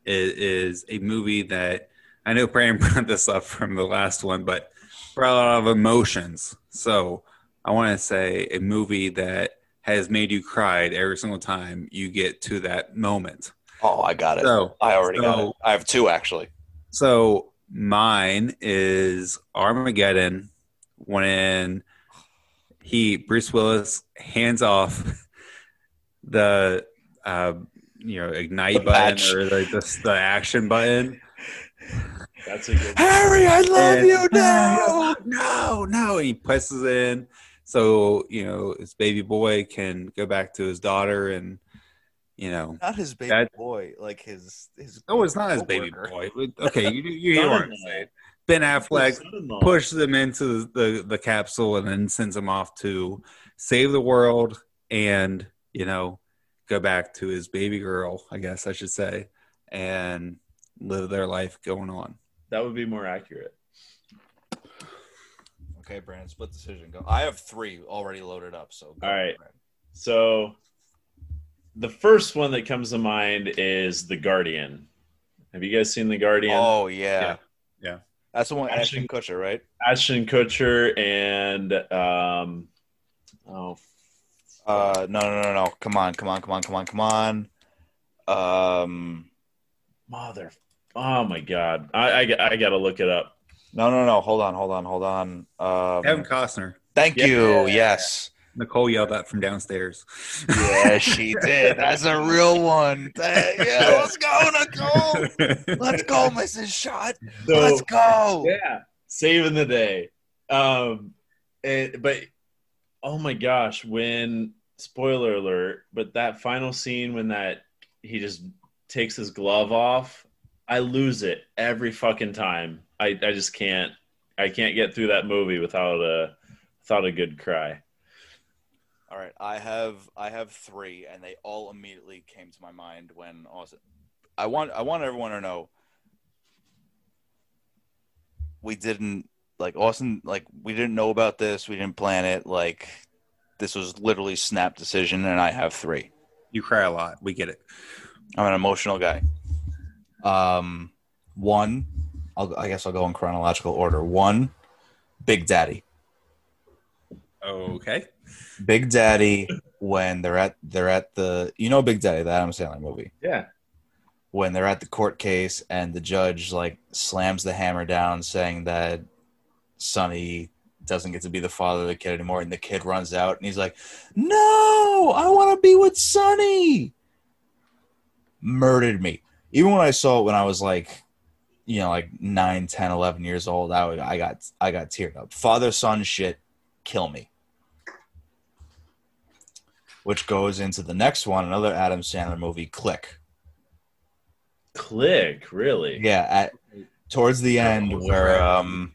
S2: it is a movie that I know Brian brought this up from the last one, but brought a lot of emotions. So I want to say a movie that has made you cry every single time you get to that moment.
S4: Oh, I got it.
S2: So
S4: I already got
S2: so-
S4: it. I have two actually.
S2: So mine is Armageddon when he Bruce Willis hands off the uh, you know ignite button
S4: patch.
S2: or like the, the action button.
S3: That's a good.
S4: Harry, I love
S2: And-
S4: you now.
S2: No, no, and he presses in so you know his baby boy can go back to his daughter and you know.
S4: Not his baby
S2: That-
S4: boy, like his his.
S2: Oh, it's not his baby boy. Okay, you you hear what I'm saying. Ben Affleck pushes them into the, the, the capsule and then sends them off to save the world and you know go back to his baby girl i guess i should say and live their life going on
S3: That would be more accurate.
S4: Okay, Brandon, split decision. Go. I have three already loaded up. So go,
S3: All right.
S4: Brandon.
S3: So, the first one that comes to mind is The Guardian. Have you guys seen The Guardian?
S4: Oh yeah.
S2: Yeah. Yeah.
S4: That's the one.
S3: Ashton-
S4: Ashton Kutcher, right?
S3: Ashton Kutcher and um, oh,
S4: Uh, no, no, no, no. Come on, come on, come on, come on, come on. Um,
S3: mother, oh my god, I I, I got to look it up.
S4: no, no, no. Hold on, hold on, hold on.
S2: kevin
S4: Um,
S2: costner
S4: thank
S3: Yeah.
S4: you. Yes.
S2: Nicole yelled that from downstairs
S4: Yeah, she did. That's a real one. Yeah, let's go, Nicole. Let's go, Mrs. Shot.
S3: So,
S4: Let's go.
S3: yeah, saving the day. Um, and, but oh my gosh, when spoiler alert, but that final scene when that he just takes his glove off, I lose it every fucking time. I I just can't I can't get through that movie without a without a good cry.
S4: All right, I have I have three, and they all immediately came to my mind when Austin I want I want everyone to know we didn't like Austin like we didn't know about this. We didn't plan it. Like this was literally snap decision, and I have three.
S2: You cry a lot. We get it.
S4: I'm an emotional guy. Um, one, I'll, I guess I'll go in chronological order. One, Big Daddy.
S2: Okay.
S4: Big Daddy when they're at they're at the you know Big Daddy the Adam Sandler movie?
S3: Yeah.
S4: when they're at the court case and the judge like slams the hammer down saying that Sonny doesn't get to be the father of the kid anymore and the kid runs out and he's like no I want to be with Sonny! Murdered me. Even when I saw it when I was like you know like 9 10 11 years old I, I got I got teared up. Father son shit kill me which goes into the next one another Adam Sandler movie Click.
S3: Click, really?
S4: Yeah, at towards the end where um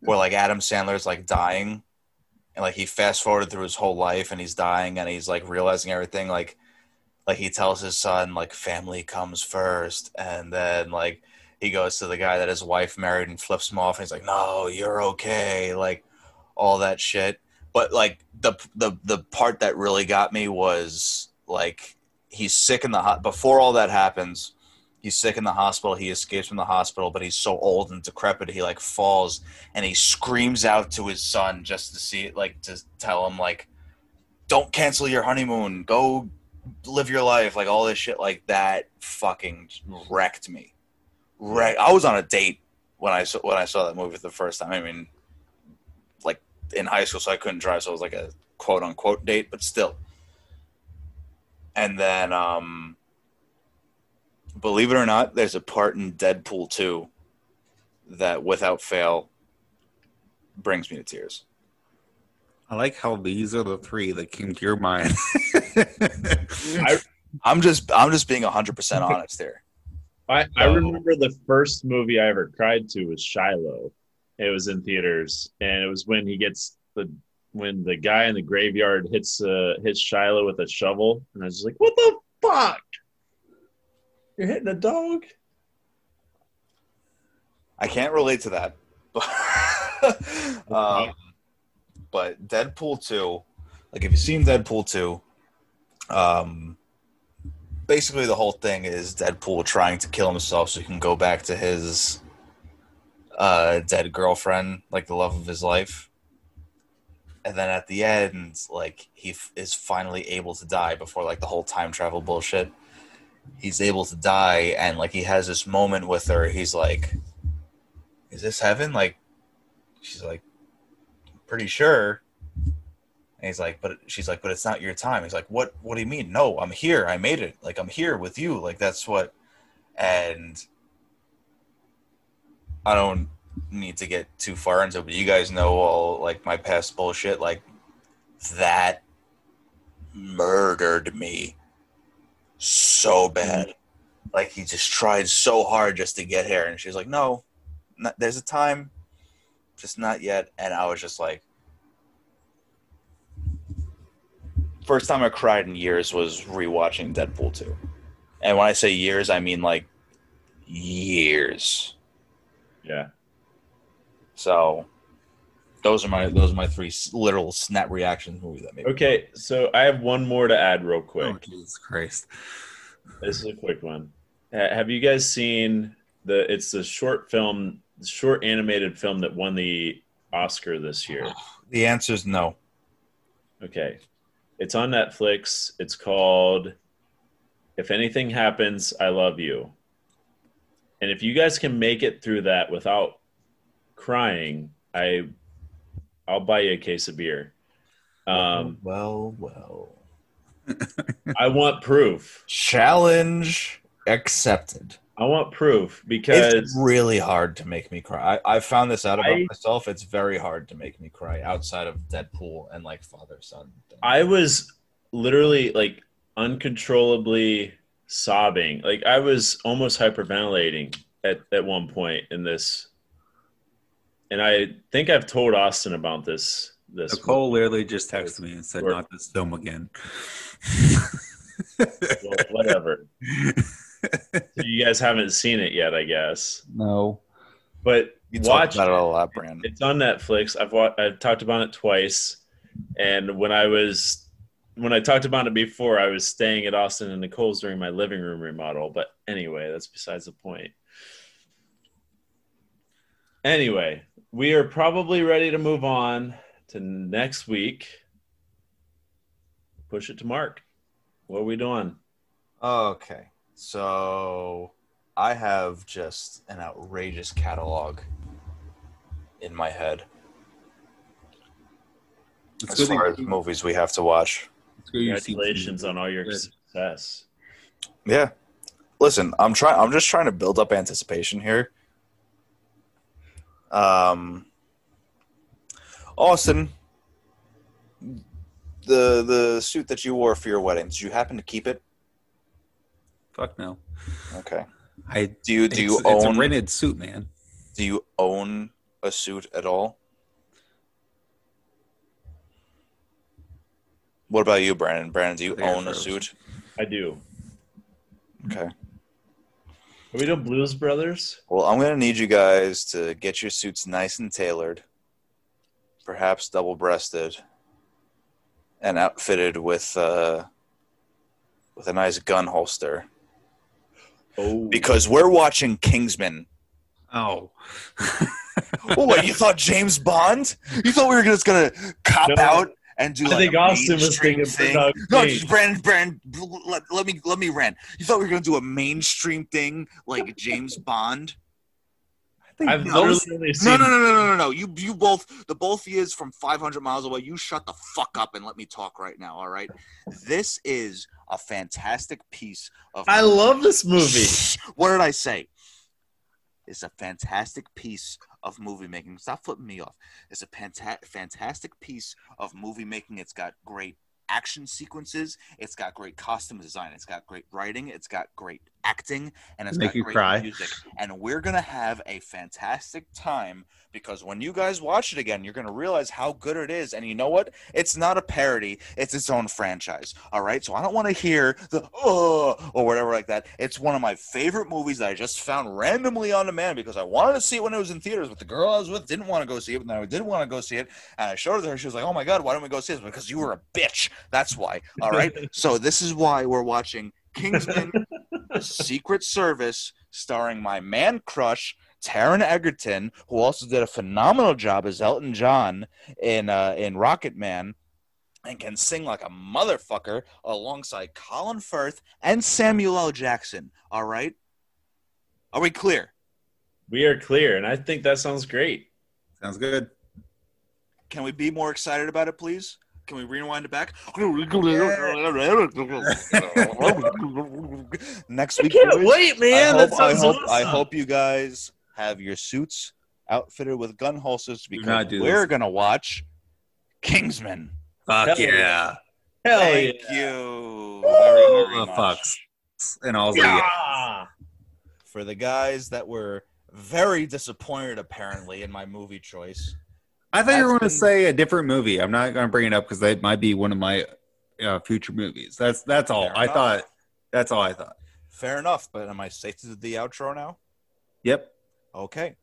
S4: where like Adam Sandler's like dying and like he fast forwarded through his whole life and he's dying and he's like realizing everything like like he tells his son like family comes first and then like he goes to the guy that his wife married and flips him off and he's like no you're okay like all that shit but like the the the part that really got me was like he's sick in the hot before all that happens he's sick in the hospital he escapes from the hospital but he's so old and decrepit he like falls and he screams out to his son just to see like to tell him like don't cancel your honeymoon. Go live your life. Like all this shit like that fucking wrecked me. Wreck- i was on a date when i saw when i saw that movie for the first time. I mean in high school so i couldn't drive so it was like a quote unquote date but still and then um believe it or not, there's a part in Deadpool 2 that without fail brings me to tears.
S2: I like how these are the three that came to your mind.
S4: I'm just I'm just being 100% honest here.
S3: I, I remember the first movie I ever cried to was Shiloh. It was in theaters, and it was when he gets the when the guy in the graveyard hits uh, hits Shiloh with a shovel, and I was just like, "What the fuck? You're hitting a dog?"
S4: I can't relate to that. um, but Deadpool 2, like if you've seen Deadpool 2, um, basically the whole thing is Deadpool trying to kill himself so he can go back to his uh, dead girlfriend, like the love of his life. And then at the end, like he f- is finally able to die before like the whole time travel bullshit. He's able to die, and like he has this moment with her. He's like, is this heaven? Like, she's like, pretty sure. And he's like, but she's like, but it's not your time. He's like, what? What do you mean? No, I'm here. I made it. Like, I'm here with you. Like, that's what. And I don't need to get too far into it, but you guys know all like my past bullshit. Like, that murdered me so bad. Like, he just tried so hard just to get here. And she's like, no, not, there's a time, just not yet. And I was just like, first time I cried in years was rewatching Deadpool 2. And when I say years, I mean like years.
S3: Yeah.
S4: So those are my those are my three s- literal snap reactions movie that made me.
S3: Okay, so I have one more to add real
S2: oh,
S3: quick.
S2: Jesus Christ.
S3: This is a quick one. Have you guys seen the? It's the short film, short animated film that won the Oscar this year.
S4: The answer is no.
S3: Okay, it's on Netflix. It's called "If Anything Happens, I Love You." And if you guys can make it through that without crying, I, I'll buy you a case of beer. Um,
S4: well, well.
S3: I want proof.
S4: Challenge accepted.
S3: I want proof because
S4: It's really hard to make me cry. I, I found this out about
S3: I-
S4: myself. It's very hard to make me cry outside of Deadpool and like father son. thing.
S3: I was literally like uncontrollably sobbing. Like I was almost hyperventilating at, at one point in this. And I think I've told Austin about this. This
S2: Nicole literally just texted me and said,
S3: Or-
S2: not this film again.
S3: well, whatever. you guys haven't seen it yet, I guess.
S4: No.
S3: But
S4: You
S3: watch
S4: about it a lot, Brandon.
S3: It's on Netflix. I've wa- I've talked about it twice, and when I was when I talked about it before, I was staying at Austin and Nicole's during my living room remodel. But anyway, that's besides the point. Anyway, we are probably ready to move on to next week. Push it to Mark. What are we doing?
S4: Okay. So I have just an outrageous catalog in my head
S2: It's
S4: as
S2: good
S4: far
S2: you-
S4: as movies we have to watch.
S2: It's good you've seen
S3: Congratulations on all your
S2: Good.
S3: success.
S4: Yeah. Listen, I'm trying I'm just trying to build up anticipation here. Um Austin the the suit that you wore for your wedding, did you happen to keep it?
S2: Fuck no.
S4: Okay.
S2: I
S4: Do you do you
S2: it's, it's a
S4: own
S2: rented suit, man.
S4: do you own a suit at all? What about you, Brandon? Brandon, do you
S2: I think I
S4: own a
S2: froze.
S4: suit?
S3: I do.
S4: Okay.
S3: Are we doing Blues Brothers?
S4: Well, I'm gonna need you guys to get your suits nice and tailored, perhaps double-breasted, and outfitted with uh, with a nice gun holster.
S3: Oh,
S4: Because we're watching Kingsman.
S2: Oh.
S4: Oh, what, you thought James Bond? You thought we were just gonna cop
S3: No.
S4: out and do
S3: I think
S4: a
S3: Austin was
S4: mainstream
S3: thinking
S4: thing?
S3: Bernard
S4: No, just Brandon, Brandon, let, let me let me rant. You thought we were gonna do a mainstream thing like James Bond?
S3: I've
S4: No,
S3: literally seen
S4: No, no, no, no, no, no, no. You, you both, the both of you is from 500 miles away. You shut the fuck up and let me talk right now. All right. This is a fantastic piece of.
S3: I love this movie.
S4: What did I say? It's a fantastic piece of movie making. Stop flipping me off. It's a fanta- fantastic piece of movie making. It's got great action sequences. It's got great costume design. It's got great writing. It's got great acting, and it's
S2: Make
S4: got
S2: you
S4: great
S2: cry.
S4: music. And we're gonna have a fantastic time because when you guys watch it again, you're gonna realize how good it is. And you know what? It's not a parody. It's its own franchise. All right. So I don't want to hear the oh or whatever like that. It's one of my favorite movies that I just found randomly on demand because I wanted to see it when it was in theaters, but the girl I was with didn't want to go see it. And I didn't want to go see it. And I showed it to her. She was like, "Oh my god, why don't we go see this?" Because you were a bitch. That's why. All right. so this is why we're watching Kingsman: Secret Service, starring my man crush. Taron Egerton, who also did a phenomenal job as Elton John in uh, in Rocketman, and can sing like a motherfucker alongside Colin Firth and Samuel L. Jackson. All right, are we clear?
S3: We are clear, and I think that sounds great.
S2: Sounds good.
S4: Can we be more excited about it, please? Can we rewind it back? Next week, boys,
S3: wait,
S4: I hope, I, hope, I hope you guys have your suits outfitted with gun holsters because
S2: not do
S4: we're
S2: this.
S4: gonna watch Kingsman.
S2: Fuck
S3: Hell
S2: yeah.
S3: Hell
S4: Thank
S3: yeah.
S4: you very, very
S2: the
S4: much.
S2: fucks and all the
S3: Yeah.
S4: For the guys that were very disappointed, apparently, in my movie choice.
S2: I thought you were going to say a different movie. I'm not going to bring it up because that might be one of my uh, future movies. That's that's all.
S4: Fair
S2: I
S4: enough.
S2: thought. That's all I thought.
S4: Fair enough, but am I safe to do the outro now?
S2: Yep.
S4: Okay.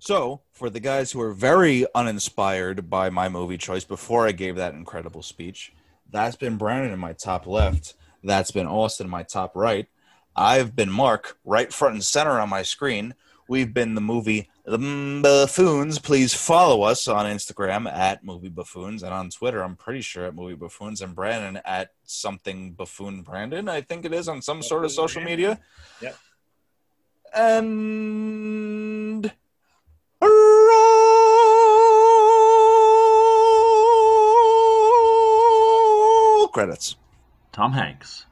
S4: So, for the guys who are very uninspired by my movie choice before I gave that incredible speech, that's been Brandon in my top left. That's been Austin in my top right. I've been Mark, right front and center on my screen. We've been the movie The Buffoons. Please follow us on Instagram at Movie Buffoons and on Twitter, I'm pretty sure at Movie Buffoons and Brandon at something Buffoon Brandon. I think it is on some sort of social
S3: Brandon.
S4: media.
S3: Yep.
S4: And roll credits.
S3: Tom Hanks.